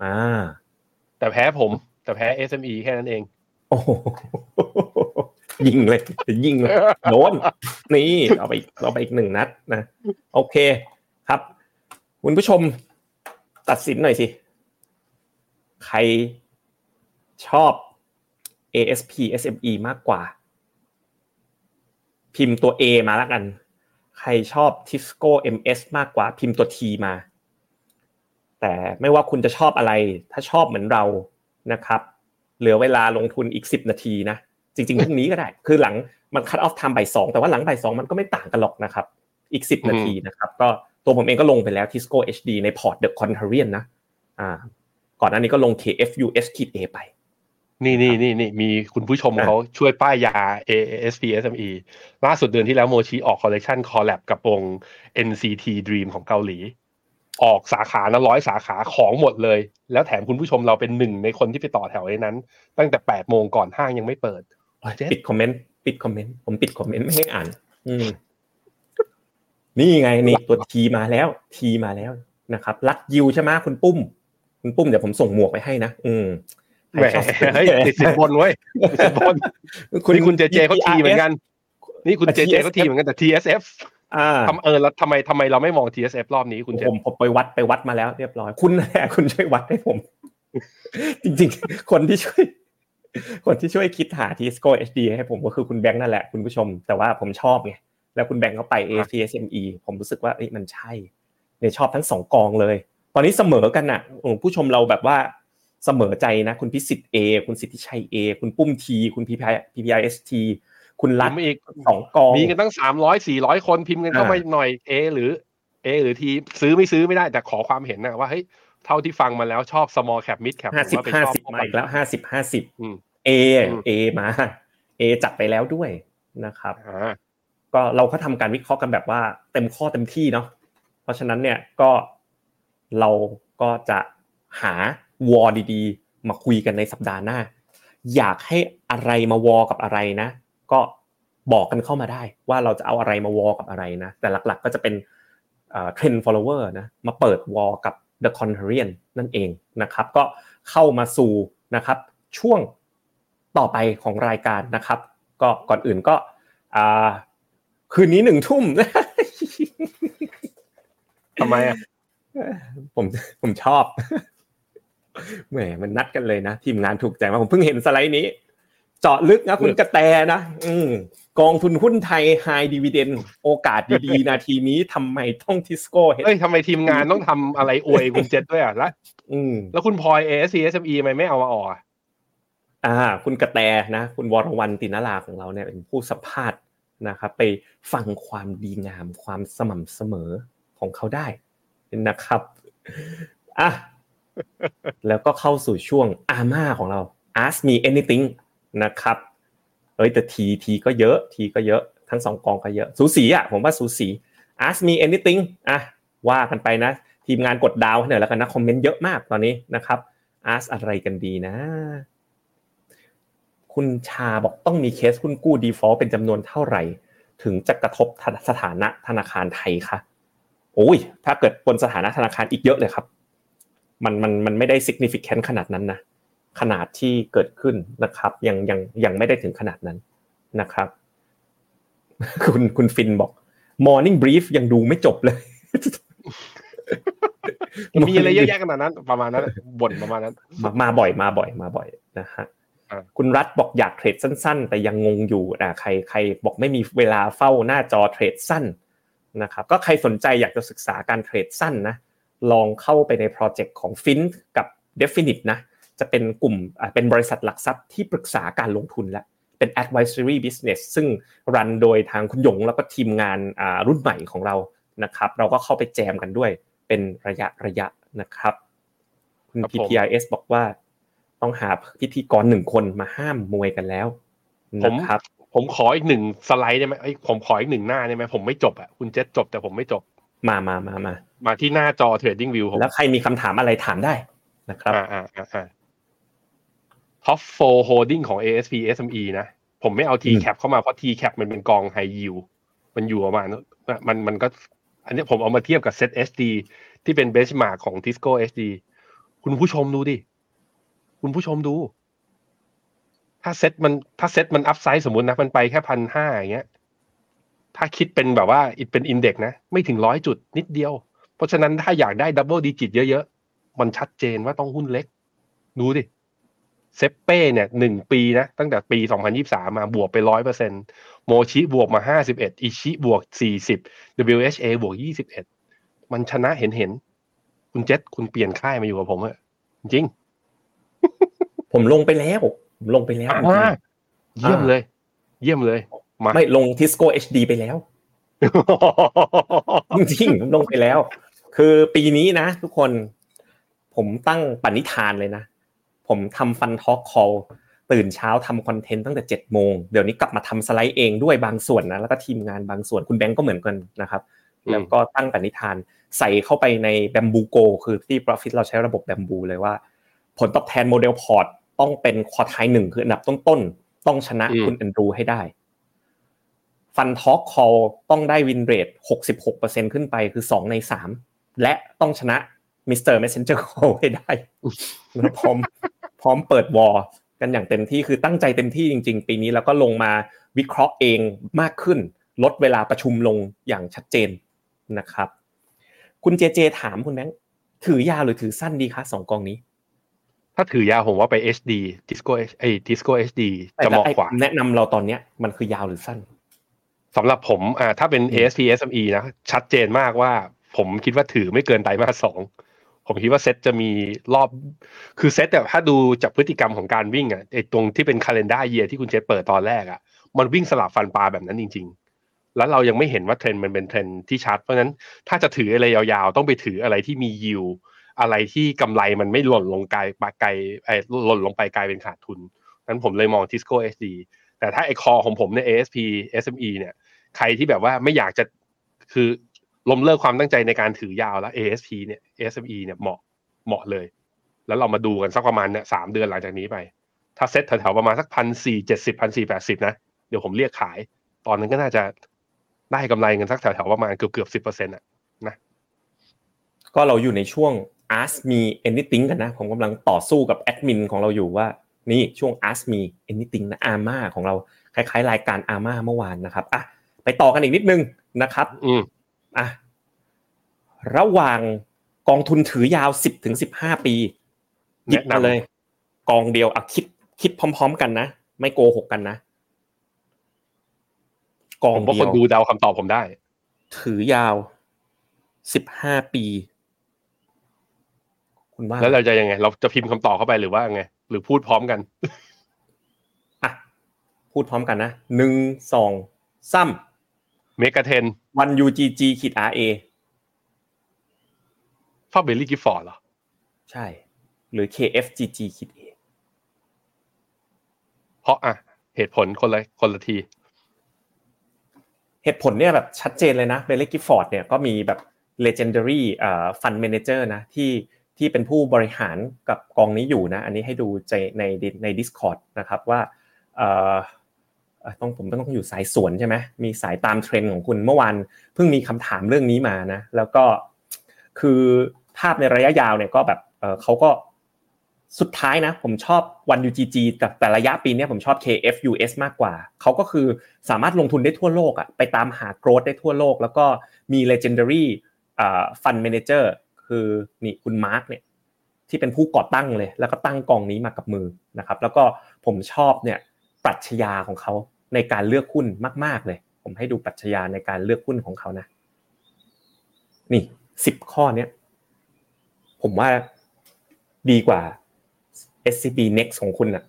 อ่าแต่แพ้ผม แต่แพ้ SME แค่นั้นเอง โอ้โห ยิงเลยยิงเลยโดนนี่เอาไปเอาไปอีกหนึ่งนัดนะโอเคครับ คุณผู้ชมตัดสินหน่อยสิ ใครชอบ ASP SME มากกว่า พิมพ์ตัว A มาแล้วกัน ใครชอบ Tisco MS มากกว่า พิมพ์ตัว T มา แต่ไม่ว่าคุณจะชอบอะไร ถ้าชอบเหมือนเรานะครับ เหลือเวลาลงทุนอีก 10 นาทีนะ จริงๆพรุ่งนี้ก็ได้ คือหลังมันคั t ออฟ time บ่ายสองแต่ว่าหลังบ่ายสองมันก็ไม่ต่างกันหรอกนะครับ อีก10นาทีนะครับ ก็ตัวผมเองก็ลงไปแล้ว Tisco HD ในพอร์ต The Contrarian นะอ่าก่อนหน้านี้ก็ลง KFUS ขีด A ไป นี่นี่นี่นี่มีคุณผู้ชมเขาช่วยป้ายยา ASP SME ล่าสุดเดือนที่แล้วโมชิออก collection collab กับวง NCT Dream ของเกาหลี ออกสาขานะร้อยสาขาของหมดเลย แล้วแถมคุณผู้ชมเราเป็นหนึ่งในคนที่ไปต่อแถวในนั้น ตั้งแต่แปดโมงก่อนห้างยังไม่เปิด ปิดคอมเมนต์ปิดคอมเมนต์ผมปิดคอมเมนต์ไม่ให้อ่าน อืมนี่ไงนี่ตัวทีมาแล้วทีมาแล้วนะครับ รักยิวใช่ไหมคุณปุ้ม คุณปุ้มเดี๋ยวผมส่งหมวกไปให้นะอืมแหมเฮ้ยติดสินบนเว้ยติดสินบนนี่คุณเจเจเขาทีเหมือนกัน นี่คุณเจเจเขาทีเหมือนกันแต่ TSF อ่าทำเออแล้วทำไมทำไมเราไม่มอง TSF รอบนี้คุณเจผมผมไปวัดไปวัดมาแล้วเรียบร้อย คุณแหละคุณช่วยวัดให้ผม จริง ๆ คนที่ช่วย คนที่ช่วยคิดหา Tisco HD ให้ผมก็คือคุณแบงค์นั่นแหละคุณผู้ชม แต่ว่าผมชอบไงแล้วคุณแบงค์เขาไป ACSME ผมรู้สึกว่าเอ้ยมันใช่เนี่ยชอบทั้งสองกองเลย ตอนนี้เสมอกันน่ะโอ้ผู้ชมเราแบบว่าเสมอใจนะ คุณพิสิทธิ์ A คุณสิทธิชัย A คุณปุ้ม T คุณ PPI PPIST คุณรัฐอีกสองกองมีกันตั้งสามร้อยสี่ร้อยคนพิมพ์กันเข้ามาหน่อย A หรือ A หรือ T ซื้อไม่ซื้อไม่ได้แต่ขอความเห็นนะว่าเฮ้ยเท่าที่ฟังมาแล้วชอบ small cap mid cap ห้าสิบผมว่ไปห้าชอบสิบมาอีกแล้วห้าสิบห้าสิบอืม เออืมเอมาเอจัดไปแล้วด้วยนะครับอ่าก็เราก็ทำการวิเคราะห์กันแบบว่าเต็มข้อเต็มที่เนาะเพราะฉะนั้นเนี่ยก็เราก็จะหาวอดีๆ มาคุยกันในสัปดาห์หน้า อยากให้อะไรมาวอกับอะไรนะ ก็บอกกันเข้ามาได้ ว่าเราจะเอาอะไรมาวอกับอะไรนะ แต่หลักๆก็จะเป็นเทรนด์ follower นะมาเปิดวอลกับ The Contrarian นั่นเองนะครับ ก็เข้ามาสู่นะครับช่วง ต่อไปของรายการนะครับ ก็ก่อนอื่นก็คืนนี้หนึ่งทุ่มทำไมอะผมผมชอบแหมมันนัดกันเลยนะ ทีมงานถูกใจมาผมเพิ่งเห็นสไลด์นี้ เจาะลึกนะคุณกระแตนะอืกองทุนหุ้นไทย high dividend โอกาสดีๆ นาทีนี้ทำไมต้องทิสโก้เฮ้ยทำไมทีมงานต้องทำอะไรอวยคุณเจษด้วยอะแล้วแล้วคุณพลอย ASP SME ทำไมไม่เอามาออกอะ อ่าคุณกระแตนะ คุณวรวันตินาลาของเราเนี่ยเป็นผู้สัมภาษณ์นะครับ ไปฟังความดีงามความสม่ำเสมอของเขาได้นะครับอะแล้วก็เข้าสู่ช่วงอาม่าของเรา ask me anything นะครับเอ้ยแต่ทีทีก็เยอะทีก็เยอะทั้งสองกองก็เยอะสูสีอะผมว่าสูสี ask me anything อะว่ากันไปนะ ทีมงานกดดาวให้หน่อยแล้วกันนะคอมเมนต์เยอะมากตอนนี้นะครับ ask อะไรกันดีนะ คุณชาบอกต้องมีเคสหุ้นกู้ default เป็นจำนวนเท่าไหร่ ถึงจะกระทบสถานะธนาคารไทยคะโอ้ย ถ้าเกิดบนสถานะธนาคารอีกเยอะเลยครับ มันมันมันไม่ได้ significant ขนาดนั้นนะ ขนาดที่เกิดขึ้นนะครับ ยังยังยังไม่ได้ถึงขนาดนั้นนะครับ คุณคุณฟินบอก morning brief ยังดูไม่จบเลยมีอะไรเยอะแยะขนาดนั้น ประมาณนั้นบ่นประมาณนั้น มามาบ่อยมาบ่อยมาบ่อยนะฮะ คุณรัฐบอกอยากเทรดสั้น ๆ แต่ยังงงอยู่อ่าใครใครบอกไม่มีเวลาเฝ้าหน้าจอเทรดสั้นนะครับก็ใครสนใจอยากจะศึกษาการเทรดสั้นนะลองเข้าไปในโปรเจกต์ของฟินกับ Definite นะจะเป็นกลุ่มเป็นบริษัทหลักทรัพย์ที่ปรึกษาการลงทุนและเป็น advisory business ซึ่งรันโดยทางคุณหยงแล้วก็ทีมงานรุ่นใหม่ของเรานะครับ เราก็เข้าไปแจมกันด้วยเป็นระยะระยะนะครับ คุณ PTIS บอกว่า ต้องหาพิธีกรหนึ่งคนมาห้ามมวยกันแล้วนะครับ ผมขออีกหนึ่งสไลด์ได้ไหมผมขออีกหนึ่งหน้าได้ไหมผมไม่จบอะคุณเจษจบแต่ผมไม่จบมามามามามาที่หน้าจอ Trading View ผมแล้วใครมีคำถามอะไรถามได้นะครับอ่าอ่าอ่าท็อป4 holding ของ ASP SME นะผมไม่เอา TCAP เข้ามาเพราะ TCAP มันเป็นกอง high yield มันอยู่ประมาณมันมันก็ อันนี้ผมเอามาเทียบกับ Set SD ที่เป็น benchmark ของ Tisco SD คุณผู้ชมดูดิ คุณผู้ชมดู ถ้าเซ็ตมันถ้าเซ็ตมัน upside สมมตินะมันไปแค่พันห้าอย่างเงี้ย ถ้าคิดเป็นแบบว่าอิตเป็น index นะ ไม่ถึงร้อยจุดนิดเดียว เพราะฉะนั้นถ้าอยากได้ double digit เยอะๆ มันชัดเจนว่าต้องหุ้นเล็ก ดูดิ SAPPE เนี่ยหนึ่งปีนะตั้งแต่ปีสองพันยิบสามาบวกไปร้อยเปอร์เซ็น MOSHI บวกมาห้าสิบเอ็ด ICHI บวกสี่สิบ WHA บวกยี่สิบเอ็ดมันชนะเห็นเห็น คุณเจษคุณเปลี่ยนค่ายมาอยู่กับผมอะจริง ผมลงไปแล้ว ผมลงไปแล้วเยี่ยมเลย เยี่ยมเลยมาไม่ลงทิสโก้เอชดีไปแล้วจริงผมลงไปแล้ว คือปีนี้นะ ทุกคน ผมตั้งปณิธานเลยนะ ผมทำ Fund Talk Call ตื่นเช้าทำ content ตั้งแต่เจ็ดโมงเดี๋ยวนี้กลับมาทำสไลด์เองด้วยบางส่วนนะแล้วก็ทีมงานบางส่วนคุณแบงก์ก็เหมือนกันนะครับ แล้วก็ตั้งปณิธานใส่เข้าไปในแบมบูโก คือที่ Profit เราใช้ระบบแบมบูเลยว่า ผลตอบแทน model port ต้องเป็น quartile หนึ่งคืออันดับต้นๆต้องชนะคุณแอนดรูให้ได้ Fund Talk Call ต้องได้ win rate หกสิบหกเปอร์เซ็นขึ้นไปคือสองในสามและต้องชนะ Mr. Messenger Call ให้ได้พร้อมพร้อมเปิด war กันอย่างเต็มที่คือตั้งใจเต็มที่จริง ๆ ปีนี้แล้วก็ลงมาวิเคราะห์เองมากขึ้น ลดเวลาประชุมลงอย่างชัดเจนนะครับ คุณเจเจถามคุณแบงค์ถือยาวหรือถือสั้นดีคะสองกองนี้ ถ้าถือยาวผมว่าไป HD Disco ไอ้ Disco HD จะเหมาะกว่า แนะนำเราตอนเนี้ยมันคือยาวหรือสั้นสำหรับผมอ่าถ้าเป็น ASP SME นะ ชัดเจนมากว่า ผมคิดว่าถือไม่เกินไตรมาสสองผมคิดว่าเซตจะมีรอบ คือเซตแต่ถ้าดูจากพฤติกรรมของการวิ่งอะไอ้ตรงที่เป็นคาล endar year ที่คุณเจษเปิดตอนแรกอะ มันวิ่งสลับฟันปลาแบบนั้นจริง ๆ แล้วเรายังไม่เห็นว่าเทรนด์มันเป็นเทรนด์ที่ชัด เพราะฉะนั้นถ้าจะถืออะไรยาวๆ ต้องไปถืออะไรที่มียิว อะไรที่กำไรมันไม่หล่นลงไกลปาไกลไอ้หล่นลงไปกลายเป็นขาดทุนนั้นผมเลยมองทิสโก้เอสดีแต่ถ้าไอ้ call ของผมใน ASP SME เนี่ย ใครที่แบบว่าไม่อยากจะคือล้มเลิกความตั้งใจในการถือยาวแล้ว ASP เนี่ย SME เนี่ยเหมาะเหมาะเลย แล้วเรามาดูกันสักประมาณเนี่ยสามเดือนหลังจากนี้ไป ถ้าเซ็ตแถวๆประมาณสักพันสี่เจ็ดสิบพันสี่แปดสิบนะ เดี๋ยวผมเรียกขาย ตอนนั้นก็น่าจะได้กำไรเงินสักแถวๆประมาณเกือบเกือบสิบเปอร์เซ็นต์อะนะ ก็เราอยู่ในช่วง ask me anything กันนะ ผมกำลังต่อสู้กับแอดมินของเราอยู่ว่า นี่ช่วง ask me anything นะอาม่าของเราคล้ายๆ รายการอาม่าเมื่อวานนะครับอะไปต่อกันอีกนิดนึงนะครับอืมอะระหว่างกองทุนถือยาวสิบถึงสิบห้าปีหยิบมาเลย กองเดียวอะคิดคิดพร้อม ๆ กันนะ ไม่โกหกกันนะ กอผงมว่าเดีคยนวดูเดาคำตอบผมได้ ถือยาวสิบห้าปี คุณว่าแล้วเราจะยังไง เราจะพิมพ์คำตอบเข้าไปหรือว่าไง หรือพูดพร้อมกันอะพูดพร้อมกันนะหนึ่งสองซ้เมกาเทนำวัน UGG ขีด RA ฟาเบลลี่กิฟฟอร์ดเหรอ ใช่ หรือ KFGG ขีด A เพราะอะเหตุผลคนละคนละทีเหตุผลเนี่ยแบบชัดเจนเลยนะเบลเล่กิฟฟอร์ดเนี่ยก็มีแบบ legendary เอ่อ fund manager นะที่ ที่เป็นผู้บริหารกับกองนี้อยู่นะ อันนี้ให้ดูใจในใน Discord นะครับว่าเอ่อต้องผมต้องอยู่สายสวนใช่ไหมมีสายตามเทรนด์ของคุณเมื่อวานเพิ่งมีคำถามเรื่องนี้มานะ แล้วก็คือภาพในระยะยาวเนี่ยก็แบบเออเขาก็สุดท้ายนะ ผมชอบวัน UGG แต่แต่ระยะปีนี้ผมชอบ KFUS มากกว่า เขาก็คือสามารถลงทุนได้ทั่วโลกอะไปตามหา growth ได้ทั่วโลก แล้วก็มี legendary อ่า fund manager คือนี่คุณมาร์กเนี่ยที่เป็นผู้ก่อตั้งเลย แล้วก็ตั้งกองนี้มากับมือนะครับ แล้วก็ผมชอบเนี่ยปรัชญาของเขาในการเลือกหุ้นมาก ๆ เลย ผมให้ดูปรัชญาในการเลือกหุ้นของเขานะ นี่สิบข้อเนี้ยผมว่าดีกว่า SCB Next ของคุณอะ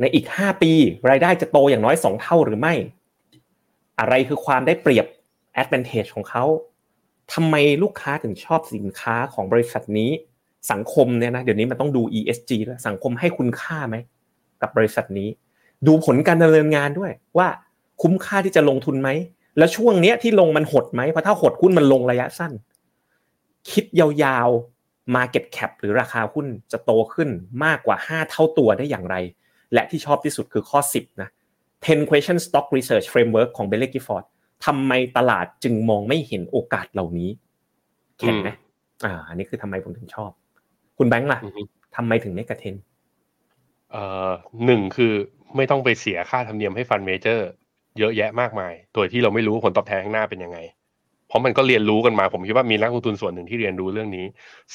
ในอีก 5 ปี รายได้จะโตอย่างน้อย 2 เท่าหรือไม่ อะไรคือความได้เปรียบ advantage ของเขา ทำไมลูกค้าถึงชอบสินค้าของบริษัทนี้ สังคมเนี่ยนะเดี๋ยวนี้มันต้องดู ESG แล้วสังคมให้คุณค่าไหมกับบริษัทนี้ ดูผลการดำเนินงานด้วยว่าคุ้มค่าที่จะลงทุนไหมแล้วช่วงเนี้ยที่ลงมันหดไหมเพราะถ้าหดหุ้นมันลงระยะสั้น คิดยาวๆ Market Cap หรือราคาหุ้นจะโตขึ้นมากกว่า 5 เท่าตัวได้อย่างไร และที่ชอบที่สุดคือข้อ 10นะ10 question stock research framework ของ b e l l y Gifford ทำไมตลาดจึงมองไม่เห็นโอกาสเหล่านี้แข็งไหมอ่า อันนี้คือทำไมผมถึงชอบ คุณแบงค์ล่ะอือฮึทำไมถึง Mega Ten เอ่อหนึ่งคือไม่ต้องไปเสียค่าธรรมเนียมให้ fund manager เยอะแยะมากมาย โดยที่เราไม่รู้ผลตอบแทนข้างหน้าเป็นยังไง เพราะมันก็เรียนรู้กันมา ผมคิดว่ามีนักลงทุนส่วนหนึ่งที่เรียนรู้เรื่องนี้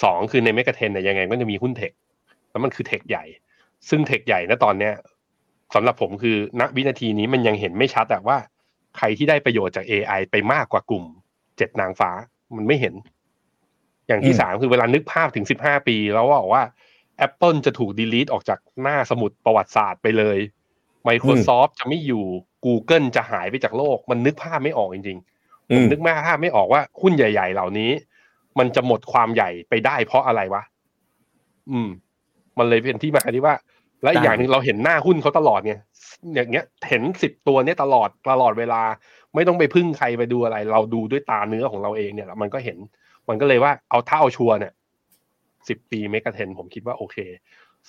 สองคือในเมกะเทนเนี่ยยังไงก็จะมีหุ้นเทคแล้วมันคือเทคใหญ่ ซึ่งเทคใหญ่ณตอนเนี้ยสำหรับผมคือณวินาทีนี้มันยังเห็นไม่ชัดอะว่า ใครที่ได้ประโยชน์จาก AI ไปมากกว่ากลุ่มเจ็ดนางฟ้ามันไม่เห็น อย่างที่อืมสามคือเวลานึกภาพถึงสิบห้าปี แล้วบอกว่า Apple จะถูกดีลีทออกจากหน้าสมุดประวัติศาสตร์ไปเลย Microsoft จะไม่อยู่ Google จะหายไปจากโลก มันนึกภาพไม่ออกจริงๆผมนึกภาพไม่ออกว่าหุ้นใหญ่ ๆ เหล่านี้ มันจะหมดความใหญ่ไปได้เพราะอะไรวะ อืม มันเลยเป็นที่มาที่ว่า และอีกอย่างหนึ่งเราเห็นหน้าหุ้นเขาตลอดเนี่ยอย่างเงี้ยเห็นสิบตัวเนี้ยตลอดตลอดเวลา ไม่ต้องไปพึ่งใครไปดูอะไร เราดูด้วยตาเนื้อของเราเองเนี่ย มันก็เห็น มันก็เลยว่าเอาเท่าชัวร์เนี่ยสิบปีเมกะเทนผมคิดว่าโอเค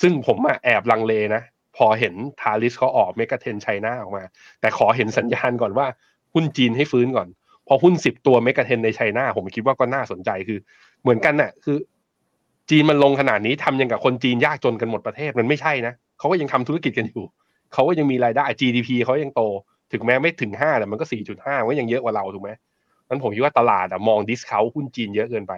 ซึ่งผมอะแอบลังเลนะ พอเห็นทาริสเขาออกเมกะเทนไชน่าออกมา แต่ขอเห็นสัญญาณก่อนว่าหุ้นจีนให้ฟื้นก่อน พอหุ้นสิบตัว Mega Ten ใน China ผมคิดว่าก็น่าสนใจคือ เหมือนกันน่ะคือ จีนมันลงขนาดนี้ทำยังกับคนจีนยากจนกันหมดประเทศมันไม่ใช่นะเขาก็ยังทำธุรกิจกันอยู่เขาก็ยังมีรายได้ GDP เขายังโต ถึงแม้ไม่ถึงห้าแต่มันก็สี่จุดห้าก็ยังเยอะกว่าเราถูกไหมนั้นผมคิดว่าตลาดอะมอง discount หุ้นจีนเยอะเกินไป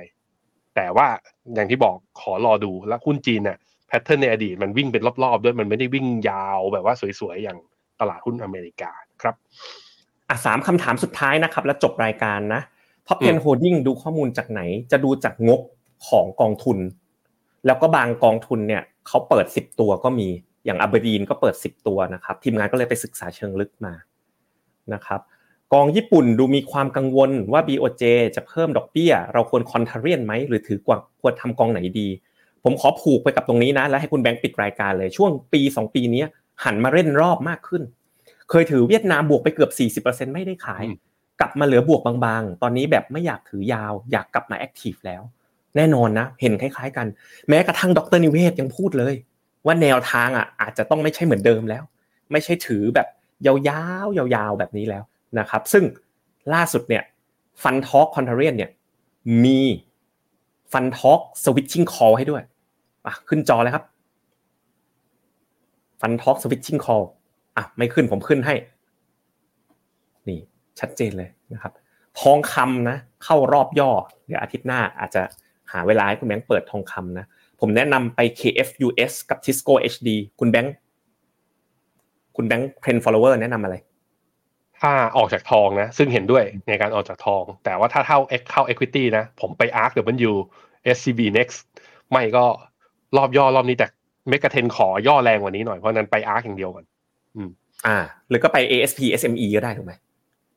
แต่ว่าอย่างที่บอกขอรอดูแล้วหุ้นจีนเนี่ย pattern ในอดีตมันวิ่งเป็นรอบๆ ด้วยมันไม่ได้วิ่งยาวแบบว่าสวยๆอย่างตลาดหุ้นอเมริกาครับอะสามคำถามสุดท้ายนะครับ แล้วจบรายการนะ Top อืม10 Holding ดูข้อมูลจากไหน จะดูจากงบของกองทุน แล้วก็บางกองทุนเนี่ยเขาเปิด 10 ตัวก็มีอย่างอับดีนก็เปิด 10 ตัวนะครับ ทีมงานก็เลยไปศึกษาเชิงลึกมานะครับกองญี่ปุ่นดูมีความกังวลว่า BOJ จะเพิ่มดอกเบี้ย เราควรคอนเทเรียนไหมหรือถือกว่าควรทำกองไหนดี ผมขอผูกไปกับตรงนี้นะ แล้วให้คุณแบงค์ปิดรายการเลยช่วงปี 2 ปีนี้หันมาเล่นรอบมากขึ้น เคยถือเวียดนามบวกไปเกือบ 40%ไม่ได้ขายอืมกลับมาเหลือบวกบางๆ ตอนนี้แบบไม่อยากถือยาว อยากกลับมา active แล้ว แน่นอนนะ เห็นคล้าย ๆ กัน แม้กระทั่งดรนิเวศยังพูดเลย ว่าแนวทางอะอาจจะต้องไม่ใช่เหมือนเดิมแล้ว ไม่ใช่ถือแบบยาวๆยาวๆแบบนี้แล้วนะครับ ซึ่งล่าสุดเนี่ยฟันทอ l คอนเทเรียนเนี่ยมีฟันทอกสวิตชิ่งคอลให้ด้วยอะขึ้นจอเลยครับฟันทอกสวิตชิ่งคอลอะไม่ขึ้นผมขึ้นให้ นี่ชัดเจนเลยนะครับ ทองคำนะ เข้ารอบย่อ เดี๋ยวอาทิตย์หน้าอาจจะ หาเวลาให้คุณแบงค์เปิดทองคำนะ ผมแนะนำไป KFUS กับ Tisco HD คุณแบงค์คุณแบงค์ Trend Follower แนะนำอะไร ถ้าออกจากทองนะ ซึ่งเห็นด้วยในการออกจากทอง แต่ว่าถ้าเท่าเข้า equity นะ ผมไป ARK W SCB Next ไม่ก็รอบย่อรอบนี้แต่เมกะเทนขอย่อแรงกว่านี้หน่อย เพราะนั้นไป ARK อย่างเดียวก่อนอืม อ่า หรือก็ไป ASP SME ก็ได้ถูกไหม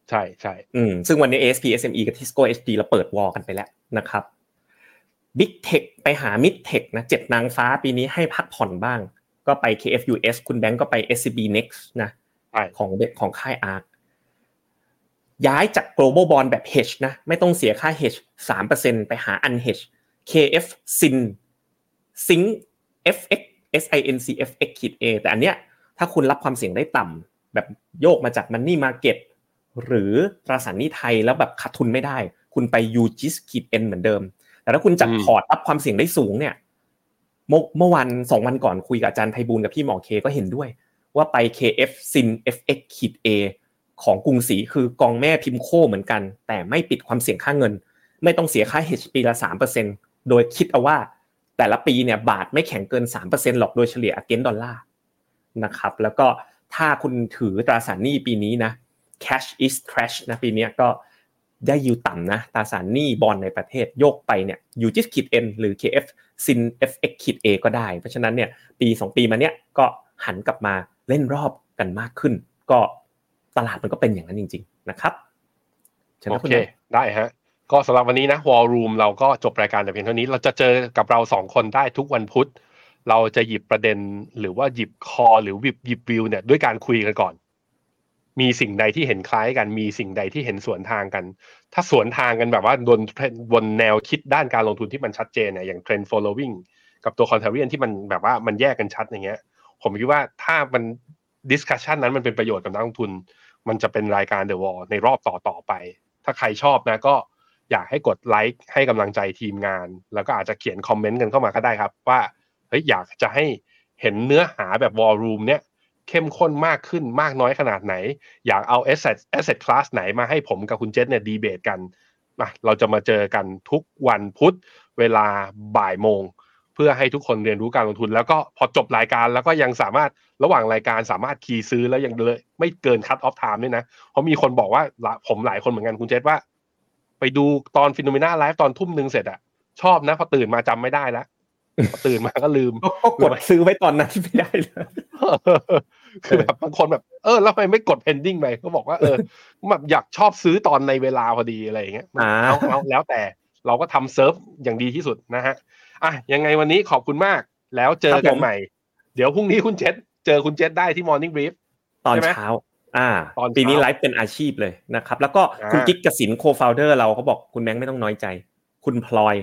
ใช่ใช่อืมซึ่งวันนี้ ASP SME กับ Tisco HD เราเปิดวอลกันไปแล้วนะครับ Big Tech ไปหา Mid Tech นะเจ็ดนางฟ้าปีนี้ให้พักผ่อนบ้าง ก็ไป KFUS คุณแบงก์ก็ไป SCB Next นะใช่ของของค่าย ARK ย้ายจาก global bond แบบ hedge นะ ไม่ต้องเสียค่า hedge 3%ไปหา unhedge KF sin Sync FX SINC FX ขีด A แต่อันเนี้ยถ้าคุณรับความเสี่ยงได้ต่ำแบบโยกมาจาก money market หรือตราสารหนี้ไทยแล้วแบบขาดทุนไม่ได้ คุณไป UGIS ขีด N เหมือนเดิม แต่ถ้าคุณจัดพอร์ตรับความเสี่ยงได้สูงเนี่ยเมื่อเมื่อวันสองวันก่อนคุยกับอาจารย์ไพบูลย์กับพี่หมอเคก็เห็นด้วย ว่าไป KF Sin FX ขีด A ของกรุงศรีคือกองแม่พิมโคเหมือนกัน แต่ไม่ปิดความเสี่ยงค่าเงิน ไม่ต้องเสียค่า hedge ปีละ3%โดยคิดเอาว่าแต่ละปีเนี่ยบาทไม่แข็งเกิน 3%หรอกโดยเฉลี่ย against ดอลลาร์นะครับแล้วก็ถ้าคุณถือตราสารหนี้ปีนี้นะ cash is trash นะปีนี้ก็ ได้ยิวต่ำนะตราสารหนี้บอลในประเทศโยกไปเนี่ยยูจิสขีด N หรือ KF Sin FX ขีด A ก็ได้ เพราะฉะนั้นเนี่ยปี 2 ปีมาเนี้ยก็หันกลับมาเล่นรอบกันมากขึ้น ก็ตลาดมันก็เป็นอย่างนั้นจริง ๆ นะครับชิญโอนะณเคแม่ได้ฮะก็สำหรับวันนี้นะ War Room เราก็จบรายการแต่เพียงเท่านี้ เราจะเจอกับเราสองคนได้ทุกวันพุธ เราจะหยิบประเด็นหรือว่าหยิบคอหรือหยิบหยิบวิวเนี่ยด้วยการคุยกันก่อน มีสิ่งใดที่เห็นคล้ายกัน มีสิ่งใดที่เห็นสวนทางกัน ถ้าสวนทางกันแบบว่าบนบนแนวคิดด้านการลงทุนที่มันชัดเจนเนี่ยอย่าง trend following กับตัว contrarian ที่มันแบบว่ามันแยกกันชัดอย่างเงี้ย ผมคิดว่าถ้ามัน discussion นั้นมันเป็นประโยชน์กับนักลงทุน มันจะเป็นรายการ The Wall ในรอบต่อต่อๆไป ถ้าใครชอบนะก็อยากให้กดไลค์ให้กำลังใจทีมงาน แล้วก็อาจจะเขียนคอมเมนต์กันเข้ามาก็ได้ครับ ว่าเฮ้ยอยากจะให้เห็นเนื้อหาแบบ War Room เนี่ย เข้มข้นมากขึ้นมากน้อยขนาดไหน อยากเอา asset asset class ไหนมาให้ผมกับคุณเจษเนี่ยดีเบตกันมาเราจะมาเจอกันทุกวันพุธเวลาบ่ายโมง เพื่อให้ทุกคนเรียนรู้การลงทุน แล้วก็พอจบรายการแล้วก็ยังสามารถระหว่างรายการสามารถ key ซื้อแล้วยังเลยไม่เกิน cut-off time ด้วยนะ เพราะมีคนบอกว่าผมหลายคนเหมือนกันคุณเจษว่า ไปดูตอน Finnomena Live ตอนทุ่มหนึ่งเสร็จอะชอบนะพอตื่นมาจำไม่ได้แล้ว ตื่นมาก็ลืมก็ก็กดซื้อไว้ตอนนั้นที่ไม่ได้เลยคือแบบบางคนแบบ เออแล้วทำไมไม่กด pending ไปก็บอกว่าเออแบบอยากชอบซื้อตอนในเวลาพอดีอะไรอย่างเงี้ยอ่าเอาเอาแล้วแต่เราก็ทำเซิร์ฟอย่างดีที่สุดนะฮะอะยังไงวันนี้ขอบคุณมาก แล้วเจอกันใหม่ เดี๋ยวพรุ่งนี้คุณเจษเจอคุณเจษได้ที่ Morning Brief ตอนใช่ไหมเช้า อ่าตอนเช้าปีนี้ไลฟ์เป็นอาชีพเลยนะครับ แล้วก็คุณอ่ากิ๊กกสินโคฟาวเดอร์เราเขาบอกคุณแบงค์ไม่ต้องน้อยใจ คุณพลอย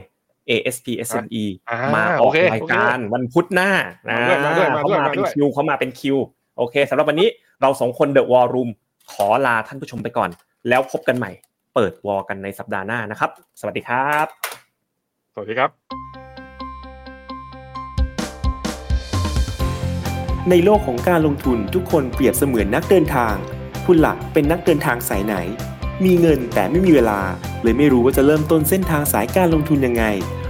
ASP SME อ่ามาอโออกเครายการวันพุธหน้านะมาด้วยมาด้วยมาด้วยเขามามาเป็ด้นวยคิวเขามาเป็นคิวโอเคสำหรับวันนี้เราสองคนเดอะวอลลุ่มขอลาท่านผู้ชมไปก่อน แล้วพบกันใหม่ เปิดวอลกันในสัปดาห์หน้านะครับ สวัสดีครับ สวัสดีครับ ในโลกของการลงทุนทุกคนเปรียบเสมือนนักเดินทาง คุณหลักเป็นนักเดินทางสายไหน มีเงินแต่ไม่มีเวลา เลยไม่รู้ว่าจะเริ่มต้นเส้นทางสายการลงทุนยังไง